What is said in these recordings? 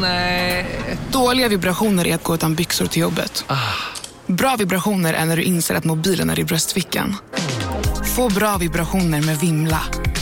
Nej. Dåliga vibrationer är att gå utan byxor till jobbet. Bra vibrationer är när du inser att mobilen är i bröstfickan. Få bra vibrationer med Vimla.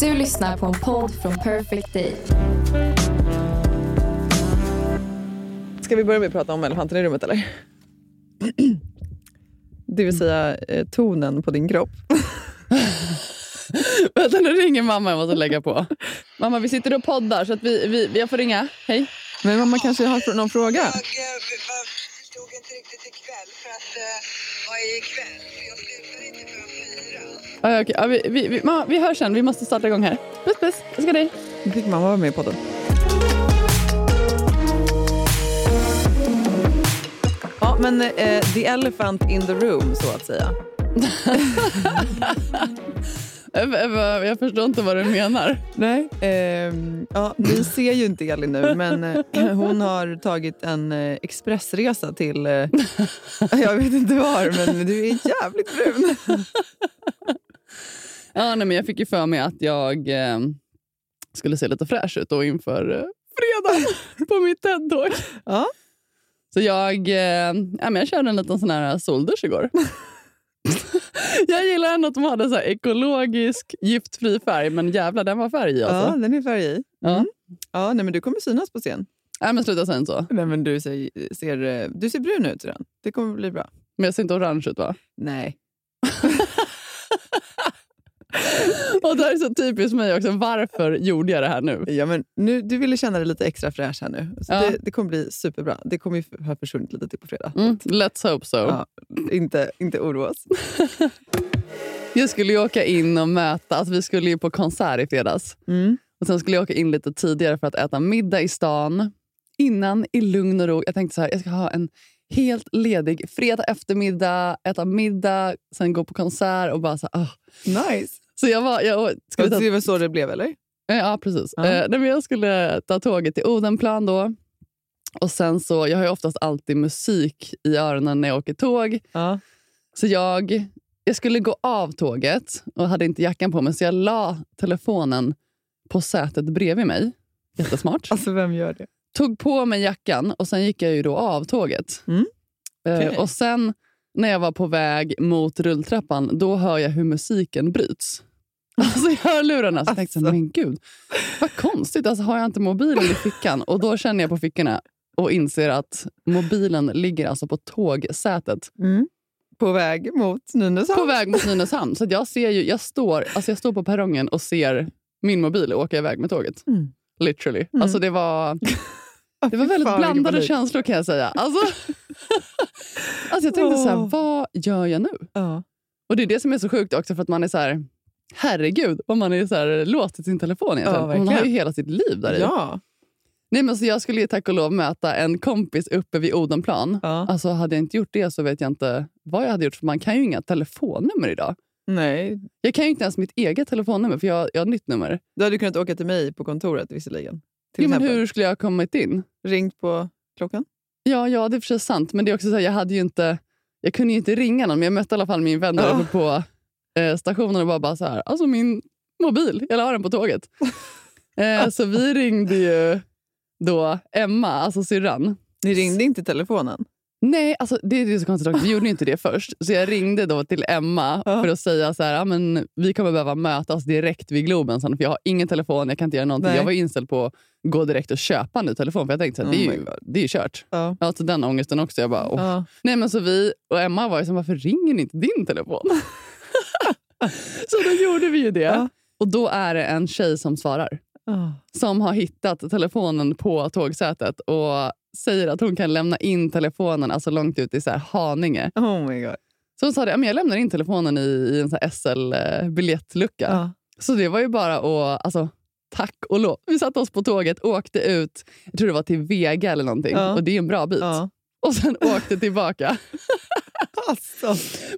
Du lyssnar på en podd från Perfect Day. Ska vi börja med att prata om elefanten i rummet eller? Det vill säga eh, tonen på din kropp. Vänta, nu ringer mamma. Jag måste lägga på. Mamma, vi sitter och poddar så att vi, vi, jag får ringa. Hej. Men mamma kanske har någon fråga? Jag förstod inte riktigt ikväll för att uh, vad är ikväll? Ja, okej. Ja, vi, vi, vi, mamma, vi hörs sen. Vi måste starta igång här. Puss, puss. Ska dig. Fick mamma vara med i podden? Ja, men eh, the elephant in the room, så att säga. Jag, jag förstår inte vad du menar. Nej. Ehm, ja, ni ser ju inte Elin nu, men eh, hon har tagit en eh, expressresa till... Eh, jag vet inte var, men du är jävligt brun. Ja, nej, men jag fick ju för mig att jag eh, skulle se lite fräsch ut då inför eh, fredag på mitt TED-talk. Ja. Så jag, eh, ja, men jag körde en liten sån här soldusch igår. jag gillar ändå att de hade så här ekologisk giftfri färg, men jävlar den var färg i. Alltså. Ja, den är färg i. Ja. Mm. Ja, nej, men du kommer synas på scen. Nej, men sluta säga så. Nej, men du, ser, ser, eh, du ser brun ut redan. Det kommer bli bra. Men jag ser inte orange ut va? Nej. Och det här är så typiskt mig också. Varför gjorde jag det här nu? Ja, men nu du ville känna dig lite extra fräsch här nu. Så Ja. det, det kommer bli superbra. Det kommer ju ha försvunnit lite till på fredag. Mm, let's hope so. Ja, inte, inte oroa oss. Jag skulle ju åka in och möta, alltså vi skulle ju på konsert i fredags. Mm. Och Sen skulle jag åka in lite tidigare för att äta middag i stan. Innan i lugn och ro. Jag tänkte så här, jag ska ha en helt ledig fredag eftermiddag, äta middag, sen gå på konsert och bara så här, ah. Nice. Så jag var... Jag skulle ta, Det var så det blev, eller? ja, precis. Ja. Eh, nej, men jag skulle ta tåget till Odenplan då. Och sen så, jag har ju oftast alltid musik i öronen när jag åker tåg. Ja. Så jag, jag skulle gå av tåget och hade inte jackan på mig så jag la telefonen på sätet bredvid mig. Jättesmart. Alltså, vem gör det? Tog på mig jackan och sen gick jag ju då av tåget. Mm. Eh, Okej. och sen när jag var på väg mot rulltrappan, då hör jag hur musiken bryts. Alltså i hörlurarna. Så jag tänkte jag, Alltså. men gud, vad konstigt. Alltså, har jag inte mobilen i fickan? Och då känner jag på fickorna och inser att mobilen ligger alltså på tågsätet. Mm. På väg mot Nynäshamn. På väg mot Nynäshamn. Så jag, ser ju, jag, står, alltså jag står på perrongen och ser min mobil åka iväg med tåget. Mm. Literally. Mm. Alltså det var, det var väldigt blandade känslor kan jag säga. Alltså, alltså jag tänkte så här, vad gör jag nu? Ja. Och det är det som är så sjukt också för att man är så här, herregud om man är så här, låst sin telefon egentligen. Ja, man har ju hela sitt liv där i. ja. Nej, men så jag skulle ju tack och lov möta en kompis uppe vid Odenplan. ja. Alltså hade jag inte gjort det så vet jag inte vad jag hade gjort för man kan ju inga telefonnummer idag. Nej. Jag kan ju inte ens mitt eget telefonnummer för jag, jag har nytt nummer. Du hade kunnat åka till mig på kontoret visserligen. Till Ja, men hur skulle jag ha kommit in? Ringt på klockan. Ja, ja, det är sig sant. Men det är också så här, jag hade ju inte... Jag kunde ju inte ringa någon, men jag mötte i alla fall min vän där uppe på eh, stationen och var bara så här, alltså min mobil, jag la den på tåget. eh, så vi ringde ju då Emma, alltså syrran. Ni ringde inte telefonen? Nej, alltså, det är så konstigt. också. Vi gjorde inte det först. Så jag ringde då till Emma för att säga så här, ja, men vi kommer behöva mötas direkt vid Globen sen, för jag har ingen telefon, jag kan inte göra någonting. Nej. Jag var inställd på att gå direkt och köpa en ny telefon, för jag tänkte att det, Oh är ju, God. det är ju kört. Ja. Hade den ångesten också. Jag bara. Ja. Nej, men så vi och Emma var ju som, varför ringer ni inte din telefon? så då gjorde vi ju det. Ja. Och då är det en tjej som svarar. Som har hittat telefonen på tågsätet och säger att hon kan lämna in telefonen alltså långt ut i så här Haninge. Oh my god. Så hon sa det, "Ja, men jag lämnar in telefonen i, i en SL-biljettlucka. Ja. Så det var ju bara att, alltså, tack och lov. Vi satte oss på tåget, åkte ut, jag tror det var till Vega eller någonting. Ja. Och det är en bra bit. Ja. och sen åkte tillbaka. Alltså.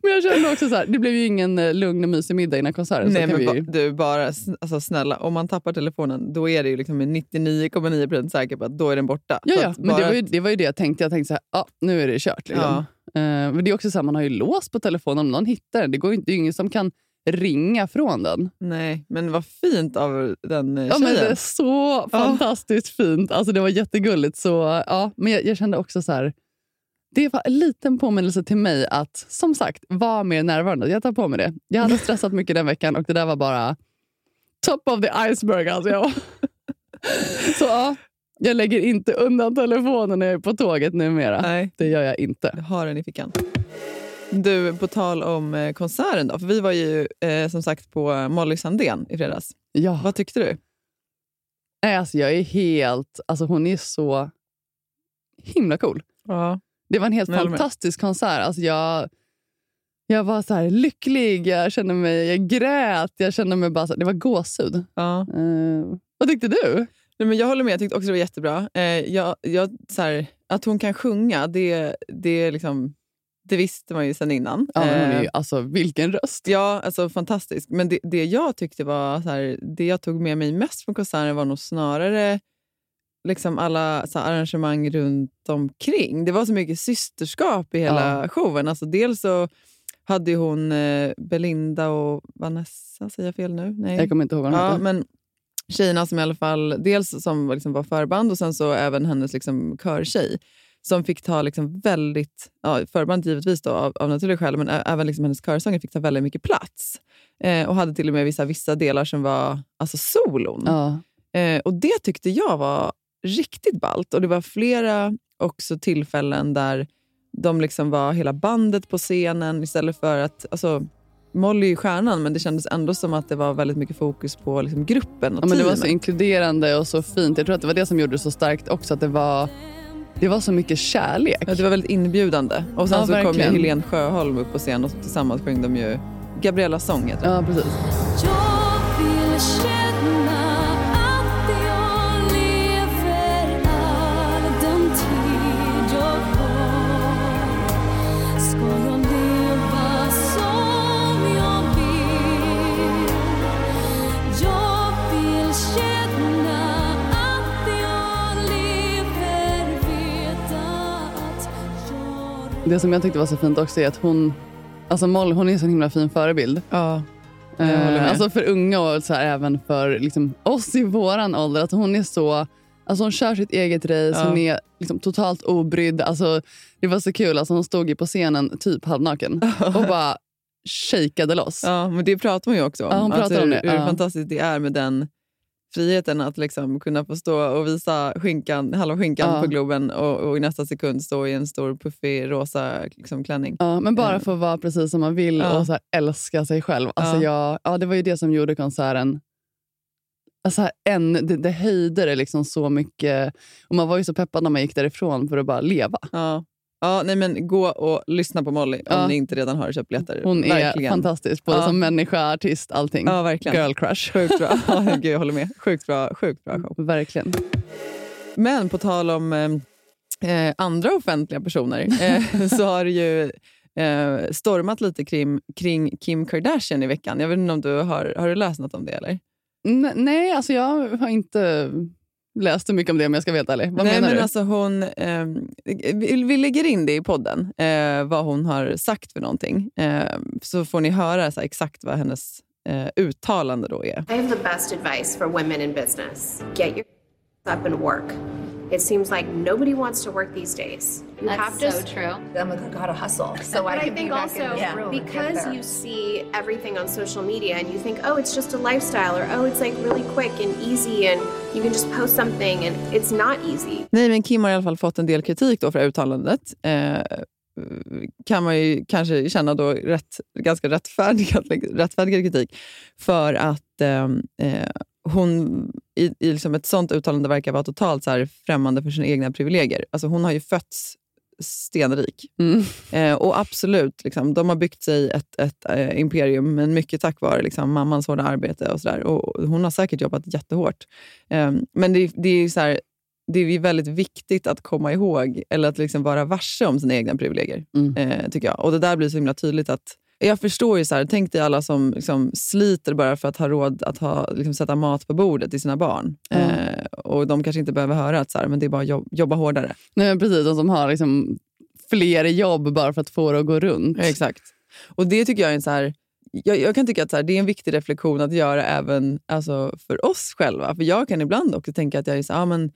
Men jag kände också så här, det blev ju ingen eh, lugn och mysig middag innan konserten. Nej, men ba, du, bara alltså, snälla, om man tappar telefonen då är det ju liksom med 99,9% säker på att då är den borta. Ja, ja men det var, ju, det var ju det jag tänkte. Jag tänkte så här, ja, nu är det kört. Liksom. Ja. Eh, men det är också så här, man har ju lås på telefonen. Om någon hittar den, det, går ju inte, det är ju ingen som kan ringa från den. Nej, men vad fint av den eh, Ja, men det är tjejen. så fantastiskt fint. Alltså, det var jättegulligt. Så, ja, men jag, jag kände också så här... Det var en liten påminnelse till mig att som sagt vara mer närvarande. Jag tar på mig det. Jag hade stressat mycket den veckan och det där var bara top of the iceberg. Alltså jag. så ja, jag lägger inte undan telefonen när jag är på tåget numera. Nej, Det gör jag inte. jag har den i fickan. Du, på tal om eh, konserten då. För vi var ju eh, som sagt på Molly Sandén i fredags. Ja. Vad tyckte du? Nej, alltså jag är helt... Alltså hon är så himla cool. Ja. Det var en helt fantastisk konsert. Alltså jag, jag var så här lycklig, jag kände mig, jag grät, jag kände mig bara så, det var gåshud. ja. Eh, vad tyckte du? Nej, men jag håller med, jag tyckte också det var jättebra. Eh, jag, jag, så här, att hon kan sjunga, det, det, är liksom, det visste man ju sedan innan. Ja, men hon är Eh, alltså, vilken röst! Ja, alltså fantastisk. Men det, det jag tyckte var så här, det jag tog med mig mest från konserten var nog snarare liksom alla så här, arrangemang runt omkring. Det var så mycket systerskap i hela showen. Alltså, dels så hade ju hon eh, Belinda och Vanessa, säger jag fel nu? Nej. Jag kommer inte ihåg vad hon Ja, hette. men tjejerna som i alla fall, dels som liksom var förband och sen så även hennes liksom körtjej som fick ta liksom väldigt, ja, förband givetvis då, av, av naturliga skäl, men även liksom hennes körsånger fick ta väldigt mycket plats. Eh, och hade till och med vissa, vissa delar som var alltså solon. Ja. Eh, och det tyckte jag var riktigt ballt. Och det var flera också tillfällen där de liksom var hela bandet på scenen istället för att... Alltså, Molly är ju stjärnan, men det kändes ändå som att det var väldigt mycket fokus på liksom gruppen och Ja, men det var så inkluderande och så fint. Jag tror att det var det som gjorde det så starkt också. Att det var, det var så mycket kärlek. Ja, det var väldigt inbjudande. Och sen Ja, så kom ju verkligen. Helene Sjöholm upp på scen och tillsammans sjöng de ju Gabriellas sång. Ja, precis. Det som jag tyckte var så fint också är att hon, alltså Moll, hon är en så himla fin förebild. Ja. Eh, alltså för unga och så här, även för liksom, oss i våran ålder. Att hon är så... Alltså hon kör sitt eget race, Ja. hon är liksom totalt obrydd. Alltså, det var så kul, alltså hon stod ju på scenen typ halvnaken och bara shakeade loss. Ja, men det pratar man ju också om. Ja, hon pratar alltså, om hur, det, hur ja. fantastiskt det är med den friheten att liksom kunna få stå och visa skinkan, halva skinkan Ja. på Globen och, och i nästa sekund stå i en stor puffig rosa liksom, klänning. Ja, men bara Eh. få vara precis som man vill Ja. och så älska sig själv. Alltså Ja. jag, ja, det var ju det som gjorde konserten Alltså här, en, det, det höjde det liksom så mycket. Och Man var ju så peppad när man gick därifrån för att bara leva. Ja. Ja, nej, men gå och lyssna på Molly Ja. om ni inte redan har köpt biljetter. Hon är verkligen. fantastisk, både Ja. som människa, artist, allting. Ja, verkligen. Girl crush. Sjukt bra. Ja, gud, jag håller med. Sjukt bra, sjukt bra show. Verkligen. Men på tal om eh, eh, andra offentliga personer eh, så har det ju eh, stormat lite kring, kring Kim Kardashian i veckan. Jag vet inte om du har, har du läst något om det? eller? N- nej, alltså jag har inte läst så mycket om det om jag ska vara helt ärlig. Vad Nej, menar men du? Alltså hon, eh, vi, vi lägger in det i podden, eh, vad hon har sagt för någonting. Eh, så får ni höra så här, exakt vad hennes eh, uttalande då är. I have the best advice for women in business. Get your up and work. It seems like nobody wants to work these days. You That's have to so true. I'm like, I gotta hustle. So but I I think be back also get because you see everything on social media and you think, oh, it's just a lifestyle or oh, it's like really quick and easy and you can just post something and it's not easy. Nej, men Kim har i alla fall fått en del kritik då för uttalandet. Eh, kan man ju kanske känna då rätt, ganska rättfärdigad, rättfärdigad kritik. För att eh, eh, hon i, i liksom ett sånt uttalande verkar vara totalt så här främmande för sina egna privilegier. Alltså hon har ju fötts stenrik. Mm. Eh, och absolut, liksom, de har byggt sig ett, ett eh, imperium, men mycket tack vare liksom, mammans hårda arbete. och, så där. och Hon har säkert jobbat jättehårt. Eh, men det, det är så här, det är väldigt viktigt att komma ihåg, eller att liksom vara varse om sina egna privilegier. Mm. Eh, tycker jag. Och det där blir så himla tydligt att jag förstår ju, så här, tänk dig alla som liksom sliter bara för att ha råd att ha, liksom, sätta mat på bordet till sina barn. Mm. Eh, och de kanske inte behöver höra att så här, men det är bara att jobb, jobba hårdare. Nej, men precis, de som har liksom fler jobb bara för att få det att gå runt. Ja, exakt. Och det tycker jag är en så här, jag, jag kan tycka att så här, det är en viktig reflektion att göra även alltså, för oss själva. För jag kan ibland också tänka att jag är så, ah, men,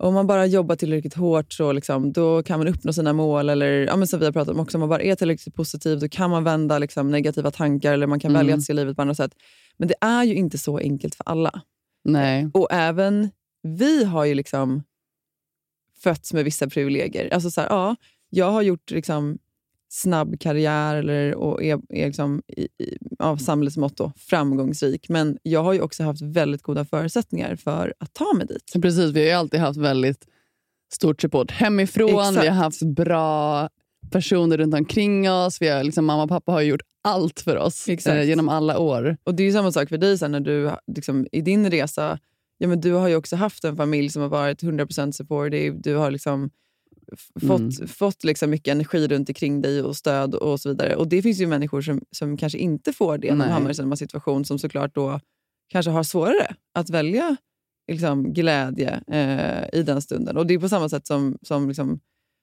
om man bara jobbar tillräckligt hårt så liksom, då kan man uppnå sina mål. Eller ja, men som vi har pratat om också, om man bara är tillräckligt positiv då kan man vända liksom, negativa tankar eller man kan Mm. välja att se livet på andra sätt. Men det är ju inte så enkelt för alla. Nej. Och även vi har ju liksom fötts med vissa privilegier. Alltså så här, ja, jag har gjort liksom snabb karriär eller, och är, är liksom i, i, av samhällsmått då, framgångsrik. Men jag har ju också haft väldigt goda förutsättningar för att ta mig dit. Precis, vi har ju alltid haft väldigt stort support hemifrån. Exakt. Vi har haft bra personer runt omkring oss. Vi har, liksom, mamma och pappa har gjort allt för oss eh, genom alla år. Och Det är ju samma sak för dig sen när du liksom, i din resa. Ja, men du har ju också haft en familj som har varit 100% supportive. Du har liksom fått, Mm. fått liksom mycket energi runt omkring dig och stöd och så vidare. Och Det finns ju människor som, som kanske inte får det när de hamnar i samma situation som såklart då kanske har svårare att välja liksom, glädje eh, i den stunden. Och Det är på samma sätt som, som liksom,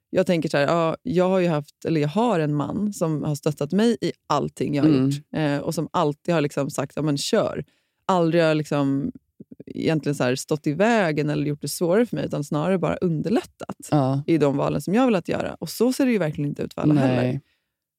jag tänker så här, ja, jag har ju haft, eller jag har en man som har stöttat mig i allting jag har Mm. gjort eh, och som alltid har liksom sagt ja, men kör. Aldrig har liksom egentligen så här stått i vägen eller gjort det svårare för mig utan snarare bara underlättat Ja. i de valen som jag velat göra. Och så ser det ju verkligen inte ut för alla heller. Nej.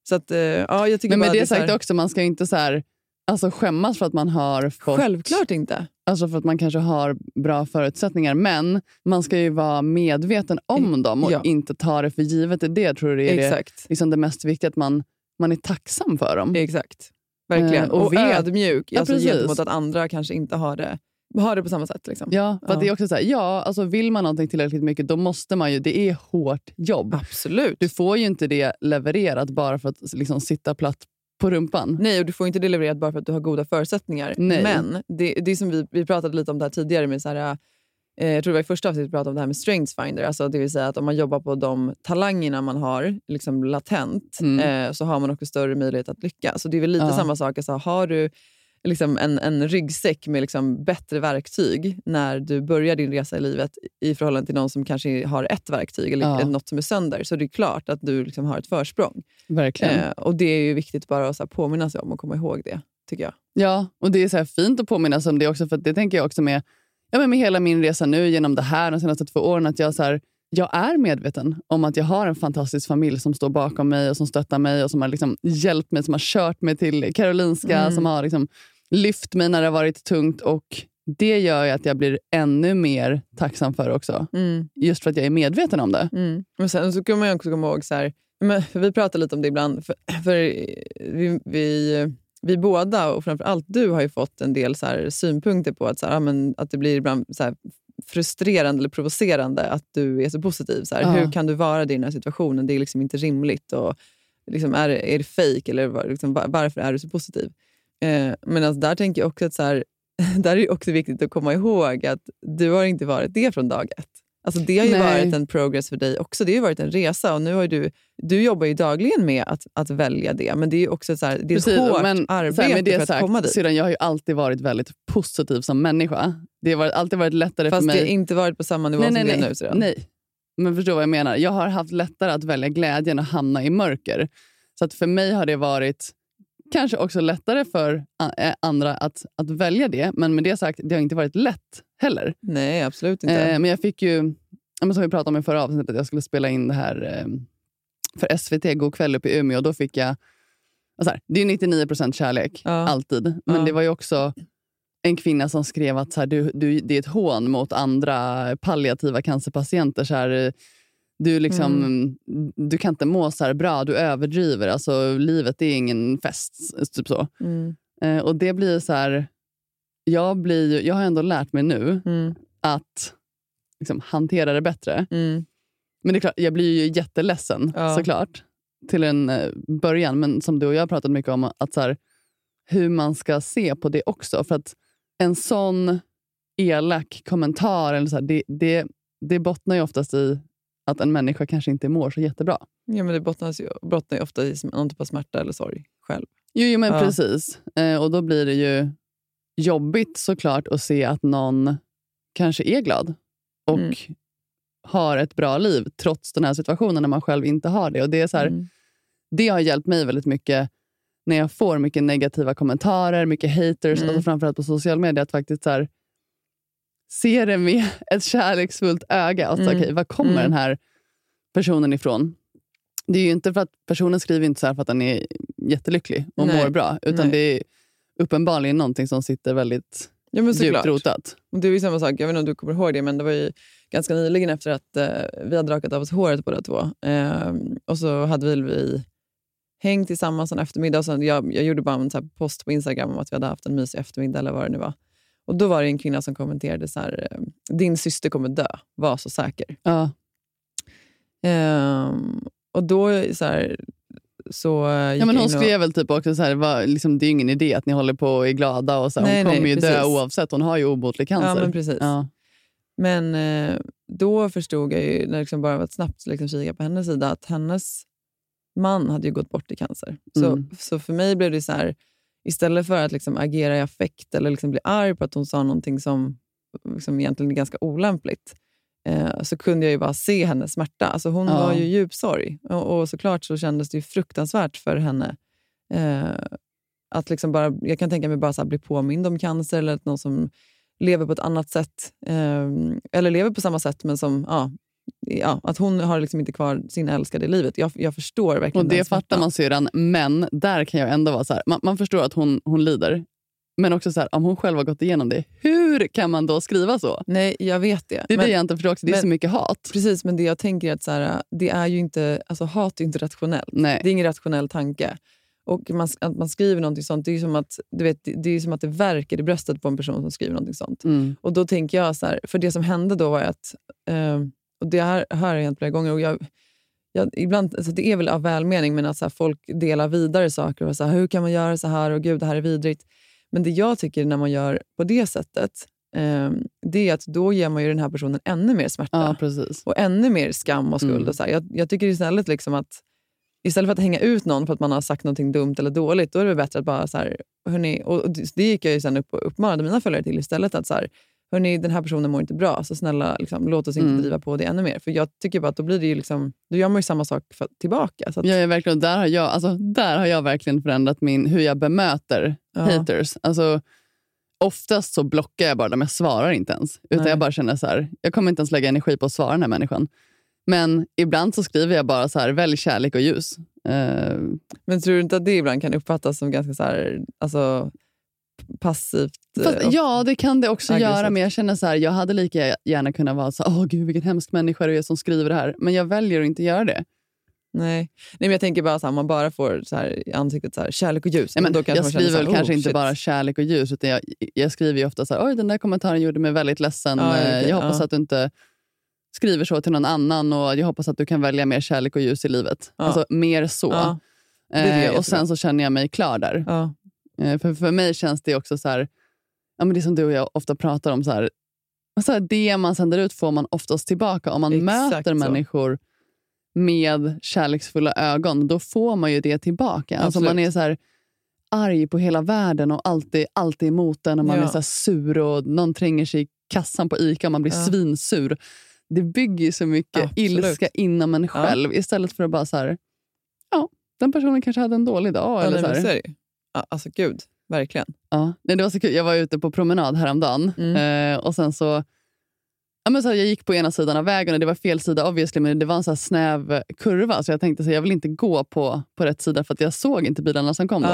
Så att, eh, ja, jag tycker Men med det så sagt här, också, man ska inte så här, alltså skämmas för att man har fått... Självklart inte. Alltså för att man kanske har bra förutsättningar. Men man ska ju vara medveten om dem och Ja. inte ta det för givet. Det det jag tror det är det, Exakt. liksom det mest viktiga, att man, man är tacksam för dem. Exakt. Verkligen. Eh, och och ödmjuk Ja, alltså, gentemot att andra kanske inte har det, har det på samma sätt. Liksom. Ja, att det är också så här, ja, alltså vill man någonting tillräckligt mycket då måste man ju, det är hårt jobb. Absolut. Du får ju inte det levererat bara för att liksom sitta platt på rumpan. Nej, och du får inte det levererat bara för att du har goda förutsättningar. Nej. Men det, det är som vi, vi pratade lite om det här tidigare. Med så här, eh, jag tror det var i första avsnittet vi pratade om det här med strengths finder. Alltså det vill säga att om man jobbar på de talangerna man har liksom latent Mm. eh, så har man också större möjlighet att lyckas. Så det är väl lite Ja. samma sak. Alltså, har du liksom en, en ryggsäck med liksom bättre verktyg när du börjar din resa i livet i förhållande till någon som kanske har ett verktyg eller Ja. något som är sönder så det är klart att du liksom har ett försprång. Verkligen. Eh, och Det är ju viktigt bara att så här, påminna sig om och komma ihåg det, tycker jag. Ja, och det är så fint att påminna sig om det också. För det tänker jag också med, ja, men med hela min resa nu genom det här de senaste två åren. Att jag, så här, jag är medveten om att jag har en fantastisk familj som står bakom mig och som stöttar mig och som har liksom hjälpt mig, som har kört mig till Karolinska, Mm. som har liksom lyft mig när det har varit tungt. Och Det gör ju att jag blir ännu mer tacksam för också. Mm. Just för att jag är medveten om det. Mm. Men sen så kan man också komma ihåg, så här, men, vi pratar lite om det ibland, för, för vi, vi, vi båda och framför allt du har ju fått en del så här, synpunkter på att, så här, men, att det blir ibland så här, frustrerande eller provocerande att du är så positiv. Så Ja. Hur kan du vara det i den här situationen? Det är liksom inte rimligt. Och, liksom, är, är det fake eller var, liksom, var- varför är du så positiv? Eh, men alltså, där tänker jag också att så här, där är det också viktigt att komma ihåg att du har inte varit det från dag ett. Alltså det har ju Nej. varit en progress för dig också. Det har ju varit en resa och nu har du, du jobbar ju dagligen med att, att välja det. Men det är också så här, det är Precis, ett hårt men arbete här, med det för att sagt, komma dit. Syrran, jag har ju alltid varit väldigt positiv som människa. Det har varit, alltid varit lättare Fast för mig. det har inte varit på samma nivå nej, som nej, det är nu. Syrran. nej. Men förstår vad jag menar. Jag har haft lättare att välja glädjen och hamna i mörker. Så att för mig har det varit kanske också lättare för a- eh, andra att, att välja det. Men med det sagt, det har inte varit lätt heller. Nej, absolut inte. Eh, men jag fick ju, som vi pratade om i förra avsnittet, att jag skulle spela in det här eh, för SVT, God kväll uppe i Umeå. Då fick jag, alltså här, det är ju 99 kärlek, Ja. alltid. Men Ja. det var ju också en kvinna som skrev att så här, du, du, det är ett hån mot andra palliativa cancerpatienter. Så här, eh, du, liksom, du kan inte må så här bra, du överdriver. Alltså, livet är ingen fest. Typ så. Mm. Eh, och det blir så här... Jag, blir, jag har ändå lärt mig nu Mm. att liksom, hantera det bättre. Mm. Men det är klart, jag blir ju jätteledsen Ja. såklart till en eh, början. Men som du och jag har pratat mycket om, att så här, hur man ska se på det också. För att en sån elak kommentar, eller så här, det, det, det bottnar ju oftast i att en människa kanske inte mår så jättebra. Ja, men det bottnas ju, bottnar ju ofta i någon typ av smärta eller sorg själv. Jo, jo men Ja. precis. Eh, och då blir det ju jobbigt såklart att se att någon kanske är glad och Mm. har ett bra liv trots den här situationen när man själv inte har det. Och det, är så här, Mm. det har hjälpt mig väldigt mycket när jag får mycket negativa kommentarer, mycket haters, Mm. alltså framförallt på social media, att faktiskt så här, se det med ett kärleksfullt öga. Alltså, Mm. okej, var kommer Mm. den här personen ifrån? Det är ju inte för att personen skriver inte så här för att den är jättelycklig och Nej. mår bra, utan Nej. det är uppenbarligen någonting som sitter väldigt Ja, men djupt rotat. Och det är ju samma sak, jag vet inte om du kommer ihåg det, men det var ju ganska nyligen efter att eh, vi hade rakat av oss håret båda två. Ehm, och så hade väl vi hängt tillsammans en eftermiddag. Och sen jag, jag gjorde bara en så post på Instagram om att vi hade haft en mysig eftermiddag eller vad det nu var. Och då var det en kvinna som kommenterade så här, eh, din syster kommer dö, var så säker. Ja. Ehm, och då så här, så Ja, men hon och- skrev väl typ också så här, vad, liksom, det är ingen idé att ni håller på och är glada. Och så här, Nej, hon kommer nej, ju dö precis. oavsett, hon har ju obotlig cancer. Ja, men precis. Ja. Men eh, då förstod jag ju, när det liksom bara var ett snabbt liksom kika på hennes sida, att hennes man hade ju gått bort i cancer. Så, Mm. så för mig blev det så här, istället för att liksom agera i affekt eller liksom bli arg på att hon sa någonting som liksom egentligen är ganska olämpligt, eh, så kunde jag ju bara se hennes smärta. Alltså hon Ja. var ju djup sorg. Och, och såklart så kändes det ju fruktansvärt för henne. Eh, att liksom bara, jag kan tänka mig bara så bli påmind om cancer eller att någon som lever på ett annat sätt, eh, eller lever på samma sätt men som, ja, ja, att hon har liksom inte kvar sin älskade i livet. Jag, jag förstår verkligen Och det fattar man syrran, men där kan jag ändå vara så här, man, man förstår att hon, hon lider. Men också så här, om hon själv har gått igenom det, hur kan man då skriva så? Nej, jag vet det. Det är Men- det jag inte förstår också, det är men- så mycket hat. Precis, men det jag tänker är att så här, det är ju inte, alltså hat är inte rationellt. Nej. Det är ingen rationell tanke. Och man, att man skriver någonting sånt, det är ju som att, du vet, det är som att det verkar i bröstet på en person som skriver någonting sånt. Mm. Och då tänker jag så här, för det som hände då var att, eh, och det här har hänt flera gånger, och jag, jag, ibland, alltså det är väl av välmening, men att så folk delar vidare saker. och så här, Hur kan man göra så här? Och gud, det här är vidrigt. Men det jag tycker när man gör på det sättet, eh, det är att då ger man ju den här personen ännu mer smärta. Ja. Och ännu mer skam och skuld. Mm. Och så. Jag, jag tycker istället liksom att Istället för att hänga ut någon för att man har sagt något dumt eller dåligt, då är det bättre att bara så här, hörni, och det det gick jag ju sen upp och uppmanade mina följare till istället. att så här, hörni, den här personen mår inte bra, så snälla liksom, låt oss inte Mm. driva på det ännu mer. För jag tycker bara att då blir det ju liksom, då gör man ju samma sak för, tillbaka. Så att, Ja, verkligen. Där, har jag, alltså, där har jag verkligen förändrat min, hur jag bemöter Ja. haters. Alltså, oftast så blockar jag bara dem, jag svarar inte ens. Utan Nej. jag bara känner så här, jag kommer inte ens lägga energi på att svara den här människan. Men ibland så skriver jag bara så här, välj kärlek och ljus. Eh, Men tror du inte att det ibland kan uppfattas som ganska så här, alltså, passivt? Fast, eh, och- ja, det kan det också aggressivt. göra, men jag känner så här, jag hade lika gärna kunnat vara så åh gud vilken hemsk människa du är som skriver det här. Men jag väljer att inte göra det. Nej. Nej, men jag tänker bara så här, man bara får så här, i ansiktet så här, kärlek och ljus. Nej, men då kanske jag skriver väl kanske oh, inte shit. bara kärlek och ljus, utan jag, jag skriver ju ofta så här, oj den där kommentaren gjorde mig väldigt ledsen. Ja, Eh, okej, jag hoppas ja. att du inte skriver så till någon annan och jag hoppas att du kan välja mer kärlek och ljus i livet. Ja. Alltså mer så. Det det eh, och sen så känner jag mig klar där. Ja. Eh, för, för mig känns det också så här, ja, men det som du och jag ofta pratar om, så här, så här, det man sänder ut får man oftast tillbaka. Om man Exakt möter så. människor med kärleksfulla ögon, då får man ju det tillbaka. Alltså Absolut. man är så här arg på hela världen och alltid, alltid emot den och man Ja. är så sur och någon tränger sig i kassan på ICA och man blir Ja. svinsur. Det bygger så mycket Absolut. ilska inom en själv istället för att bara så här, ja, den personen kanske hade en dålig dag. Ja, eller så Ja, Alltså gud, verkligen. Ja, nej, det var så kul. Jag var ute på promenad häromdagen Mm. eh, och sen så, ja, men så jag gick på ena sidan av vägen och det var fel sida obviously, men det var en så snäv kurva så jag tänkte att jag vill inte gå på, på rätt sida för att jag såg inte bilarna som kom. Då.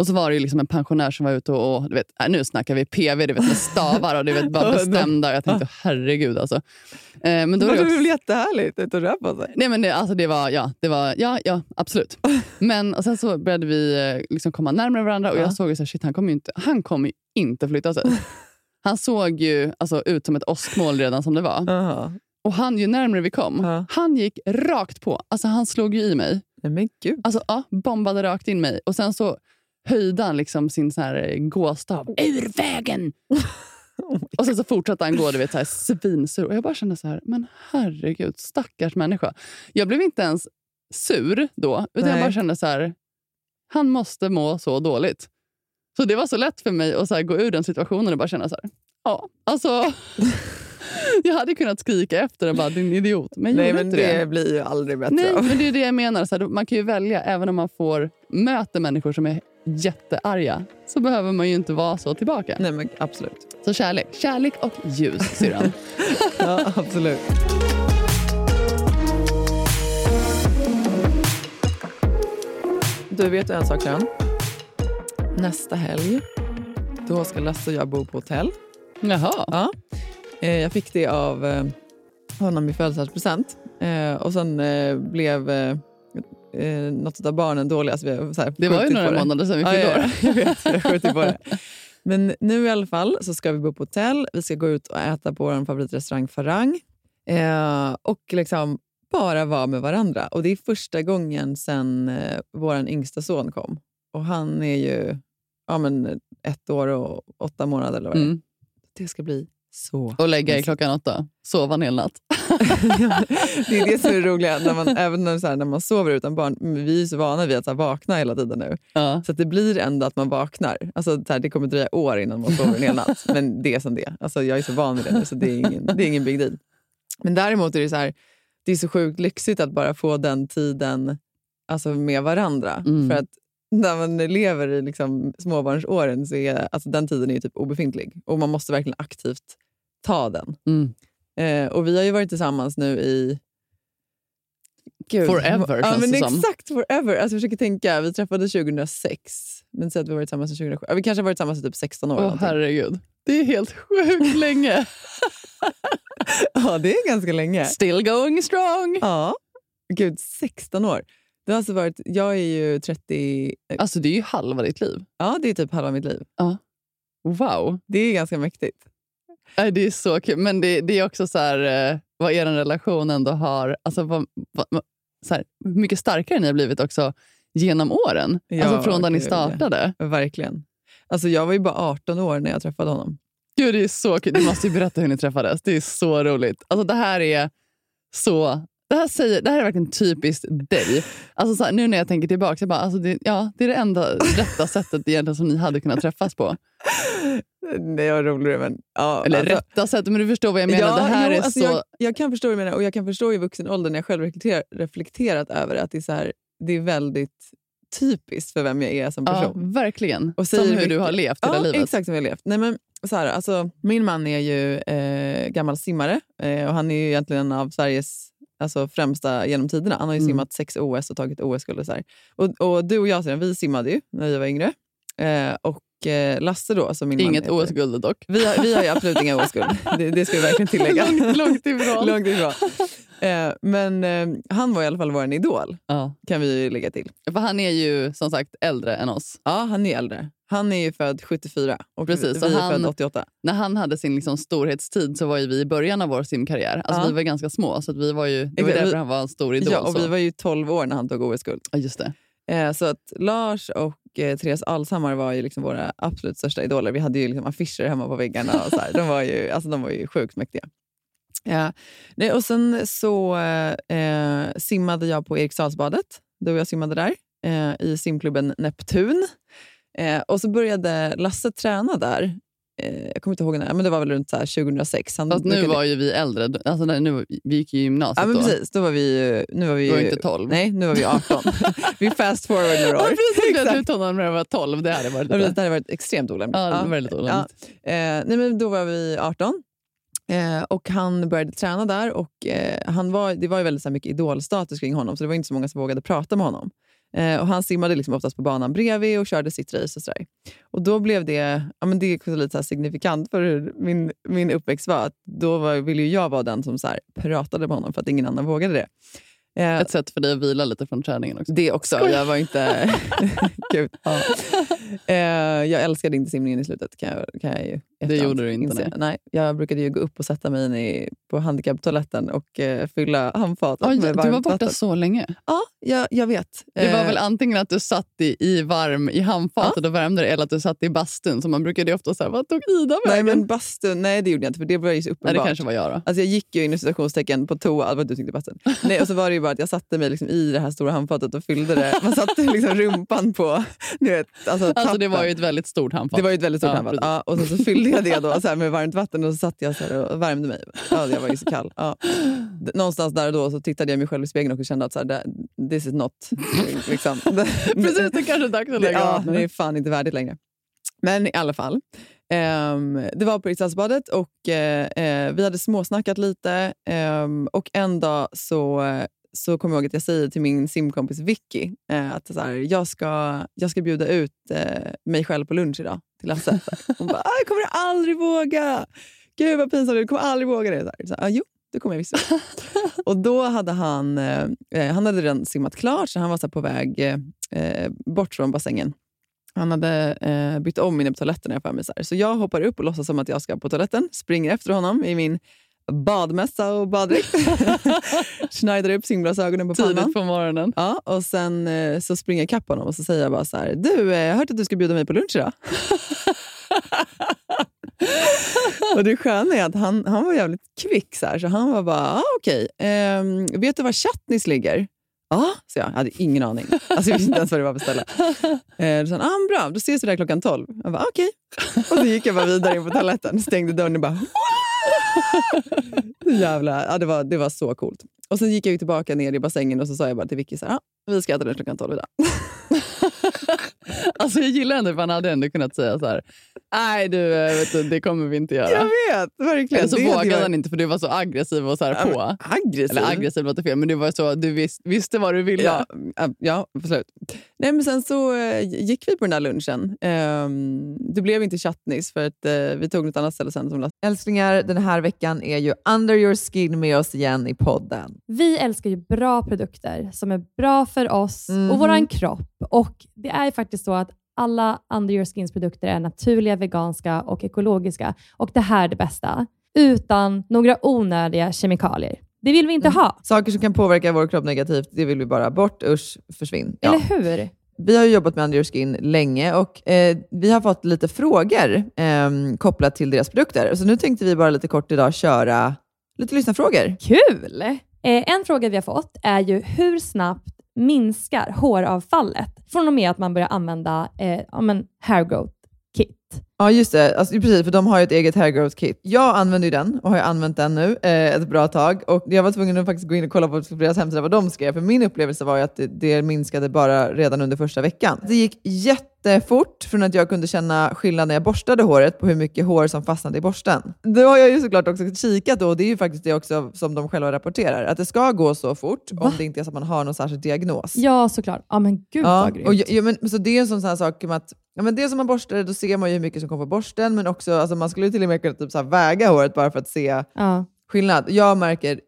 Och så var det ju liksom en pensionär som var ute och, och du vet, äh, nu snackar vi PV du vet, med stavar och du vet, bara bestämda. Jag tänkte herregud alltså. Eh, men då var det var väl jättehärligt att röra på sig. Nej, men det, alltså det var, ja, det var, ja, ja absolut. Men och sen så började vi eh, liksom komma närmare varandra och Ja. jag såg ju så här, shit, han kommer inte, han kommer inte flytta sig. Han såg ju alltså, ut som ett åskmål redan som det var. Jaha. Och han, ju närmare vi kom, Ja. han gick rakt på. Alltså han slog ju i mig. Men gud. Alltså ja, bombade rakt in mig. Och sen så höjde han liksom sin så här eh, gåstav. Ur vägen! och sen så fortsatte han gå du vet, så här, svinsur. Och jag bara kände så här, men herregud, stackars människa. Jag blev inte ens sur då, utan jag Nej. bara kände så här, han måste må så dåligt. Så det var så lätt för mig att så här, gå ur den situationen och bara känna så här, ja, alltså. jag hade kunnat skrika efter och bara, din idiot. Men jag Nej, men det, det. blir ju aldrig bättre Nej, men det är det jag menar. Så här, man kan ju välja, även om man får möter människor som är jättearga, så behöver man ju inte vara så tillbaka. Nej, men absolut. Så kärlek. Kärlek och ljus, syrran. Ja, absolut. Du vet en sak, Kön. Nästa helg då ska Lasse och jag bo på hotell. Jaha. Ja. Eh, Jag fick det av eh, honom i födelsedagspresent. Eh, Och sen blev eh, något av barnen dåliga. Så vi har så här Det var ju några månader sedan vi fyllde år. ja, jag vet, jag har skjutit på det. Men nu i alla fall så ska vi bo på hotell. Vi ska gå ut och äta på vår favoritrestaurang Farang. Eh, och liksom bara vara med varandra. Och Det är första gången sen eh, vår yngsta son kom. Och Han är ju ja, men ett år och åtta månader. Eller vad det. Mm. Det ska bli så Och lägga i mysigt. klockan åtta. Sova en hel natt. det är det som är det roliga. När man, även när, så här, när man sover utan barn. Vi är så vana vid att så här, vakna hela tiden nu. Ja. Så att det blir ändå att man vaknar. Alltså, så här, det kommer dröja år innan man sover en hel natt. Men det är som det är. alltså, Jag är så van vid det nu så det är ingen, det är ingen big deal. Men däremot är det så här, det är så sjukt lyxigt att bara få den tiden alltså, med varandra. Mm. För att när man lever i liksom, småbarnsåren så är alltså, den tiden är typ obefintlig. Och man måste verkligen aktivt ta den. Mm. Eh, och vi har ju varit tillsammans nu i... Gud. Forever, ja, känns men det som. Exakt, forever. Alltså, jag försöker tänka, vi träffades 2006. Men säg att vi har varit tillsammans sedan 2007. Ja, vi kanske har varit tillsammans i typ 16 år. Åh någonting. herregud. Det är helt sjukt länge. ja, det är ganska länge. Still going strong. Ja. Gud, 16 år. Det har alltså varit, jag är ju 30... Alltså det är ju halva ditt liv. Ja, det är typ halva mitt liv. Wow. Det är ganska mäktigt. Nej, Det är så kul. Men det, det är också så här, eh, vad er relation ändå har... Alltså vad, vad, så här, mycket starkare ni har blivit också genom åren. Ja, alltså från när ni startade. Verkligen. Alltså, jag var ju bara 18 år när jag träffade honom. Gud, det är så kul. Du måste ju berätta hur ni träffades. Det är så roligt. Alltså det här är så... Det här, säger, det här är verkligen typiskt dig. Alltså så här, nu när jag tänker tillbaka, jag bara, alltså det, ja, det är det enda rätta sättet egentligen som ni hade kunnat träffas på. Det var roligare, men... Ja, Eller alltså- rätta sättet, men du förstår vad jag menar. Ja, det här jo, är alltså så... jag, jag kan förstå vad du menar och jag kan förstå i vuxen ålder när jag själv reflekterar, reflekterat över att det är, så här, det är väldigt typiskt för vem jag är som Ja, person. verkligen. Och som hur du mycket- har levt hela ja, livet. exakt som jag har levt. Nej, men, så här, alltså, min man är ju eh, gammal simmare eh, och han är ju egentligen en av Sveriges alltså, främsta genom tiderna. Han har ju Mm. simmat sex OS och tagit OS-guld. Och, och, och du och jag Sira, vi simmade ju när vi var yngre. Eh, och eh, Lasse då, som min man Inget. OS-guld dock. Vi har, vi har ju absolut inga OS-guld. Det, det ska vi verkligen tillägga. Långt, långt ifrån. Långt ifrån. Eh, men han var i alla fall vår idol, Ja. kan vi ju lägga till. För han är ju som sagt äldre än oss. Ja, han är äldre. Han är ju född 74 och Precis, vi är han- född 88. När han hade sin liksom storhetstid så var ju vi i början av vår simkarriär. Alltså Ja. Vi var ganska små, så vi var ju, det var därför han var en stor idol. Ja, och så. vi var ju 12 år när han tog OS-guld. Ja, just det. Eh, så att Lars och eh, Therese Alshammar var ju liksom våra absolut största idoler. Vi hade ju liksom affischer hemma på väggarna. Och så här. De, var ju, alltså, de var ju sjukt mäktiga. Ja. Nej, och sen så eh, simmade jag på Eriksdalsbadet. Du och jag simmade där eh, i simklubben Neptun. Eh, och så började Lasse träna där. Eh, jag kommer inte ihåg när, men det var väl runt så här 2006. Han Fast nu var ju vi äldre. Alltså, när- nu, vi gick i gymnasiet Ja, men precis. Då var vi, ju- nu var vi, ju- inte 12. Nej, nu var vi 18. vi fast forward några år. Precis, jag ut honom när jag var 12. Det hade varit Ja, lite... Det hade varit extremt olämpligt. Ja, det var väldigt olämpligt. Ja. Eh, nej, men då var vi 18. Eh, och Han började träna där. och eh, han var, Det var ju väldigt så mycket idolstatus kring honom, så det var inte så många som vågade prata med honom. Eh, och Han simmade liksom oftast på banan bredvid och körde sitt race. Och, så där. och Då blev det, ja, men det är lite signifikant för hur min, min uppväxt var. Att då var, ville ju jag vara den som så pratade med honom för att ingen annan vågade det. Eh, Ett sätt för dig att vila lite från träningen också. det också. Jag var inte... Gud. Eh, jag älskade inte simningen i slutet, kan jag, kan jag ju efterhand, gjorde du inte, nej. nej. Jag brukade ju gå upp och sätta mig in i, på handikapptoaletten och eh, fylla handfatet Oj, med du varmt var borta vatten. så länge. Ja, jag, jag vet. Det var Eh, väl antingen att du satt i, i varm i handfatet och värmde dig eller att du satt i bastun. Så man brukade ju ofta säga, vad tog Ida Nej, vägen? men bastun, nej det gjorde jag inte för det var ju så Nej, uppenbart. det kanske var jag då. Alltså jag gick ju in i citationstecken på toa, det var du tyckte bastun. Nej, och så var det ju bara att jag satte mig liksom i det här stora handfatet och fyllde det. Man satte liksom rumpan på du vet, alltså, Alltså det var ju ett väldigt stort handfat. Det var ju ett väldigt stort Ja, handfat. Ja, och sen så fyllde jag det då så här med varmt vatten och så satt jag så och värmde mig. Ja, jag var ju så kall. Ja. Någonstans där och då så tittade jag mig själv i spegeln och kände att så här, det- this is not... Liksom. Precis, det kanske är dags att Det, lägga ja, nu. det är fan inte värdigt längre. Men i alla fall. ehm, det var på Riksdagsbadet och eh, eh, vi hade småsnackat lite. ehm, och en dag så, så kommer jag ihåg att jag säger till min simkompis Vicky eh, att så här, jag, ska, jag ska bjuda ut eh, mig själv på lunch idag till Lasse. Hon bara, "Ah, jag kommer aldrig våga. Gud vad pinsamt, du kommer aldrig våga det. Så här, så här, ah, jo, det kommer jag visst. och då hade han, eh, eh, han hade redan simmat klart så han var så på väg eh, bort från bassängen. Han hade eh, bytt om inne på toaletten. Jag för mig, så, här. så jag hoppar upp och låtsas som att jag ska på toaletten. Springer efter honom i min badmössa och baddräkt. Schneidar upp simglasögonen på pannan. Tidigt på morgonen. Ja, och sen eh, så springer jag ikapp honom och så säger jag bara så här. Du, eh, jag har hört att du ska bjuda mig på lunch idag. och det sköna är att han, han var jävligt kvick. Så, här, så han var bara, ah, okej. Ehm, vet du var Chatnis ligger? Ja, så jag. jag hade ingen aning. Alltså, jag visste inte ens vad det var för ställe. Eh, då sa han, ah, bra, då ses vi där klockan 12. Jag bara, okej. Och så gick jag bara vidare in på toaletten, stängde dörren och bara... Jävla, ja, det, var, det var så coolt. Och Sen gick jag ju tillbaka ner i bassängen och så sa jag bara till Vicky så här, ah, vi ska äta lunch klockan 12 idag. Alltså jag gillar ändå för han hade ändå kunnat säga så här. Nej du, eh, vet du, det kommer vi inte göra. Jag vet, verkligen. Eller så vågade han inte för du var så aggressiv och så här Ja, på. aggressiv? Eller aggressiv låter fel, men du var så, du vis, visste vad du ville. Ja, ja, absolut. Nej, men sen så eh, gick vi på den där lunchen. Ehm, det blev inte chutneys för att eh, vi tog något annat ställe sen. Som Älsklingar, den här veckan är ju Under your skin med oss igen i podden. Vi älskar ju bra produkter som är bra för oss Mhm. och vår kropp. Och Det är ju faktiskt så att alla Under Your Skins produkter är naturliga, veganska och ekologiska. Och det här är det bästa. Utan några onödiga kemikalier. Det vill vi inte ha. Saker som kan påverka vår kropp negativt, det vill vi bara bort. Usch, försvinn. Ja. Eller hur? Vi har jobbat med Under Your Skin länge och eh, vi har fått lite frågor eh, kopplat till deras produkter. Så nu tänkte vi bara lite kort idag köra lite lyssnarfrågor. Kul! Eh, en fråga vi har fått är ju hur snabbt minskar håravfallet från och med att man börjar använda eh, ja, men hair growth kit? Ja, just det. Alltså, precis, för de har ju ett eget hair growth kit. Jag använder ju den och har använt den nu eh, ett bra tag. Och Jag var tvungen att faktiskt gå in och kolla på deras hemsida vad de skrev. För min upplevelse var ju att det, det minskade bara redan under första veckan. Det gick jättefort från att jag kunde känna skillnad när jag borstade håret på hur mycket hår som fastnade i borsten. Då har jag ju såklart också kikat då, och det är ju faktiskt det också som de själva rapporterar. Att det ska gå så fort om det inte är så att man har någon särskild diagnos. Ja, såklart. Ja, men gud Ja, vad grymt. och, ja, ja, men, så det är en sån här sak med att ja, men dels om man borstar det, då ser man ju hur mycket som kommer på borsten, men också alltså, man skulle till och med kunna typ, så väga håret bara för att se Ja. skillnad. Jag märker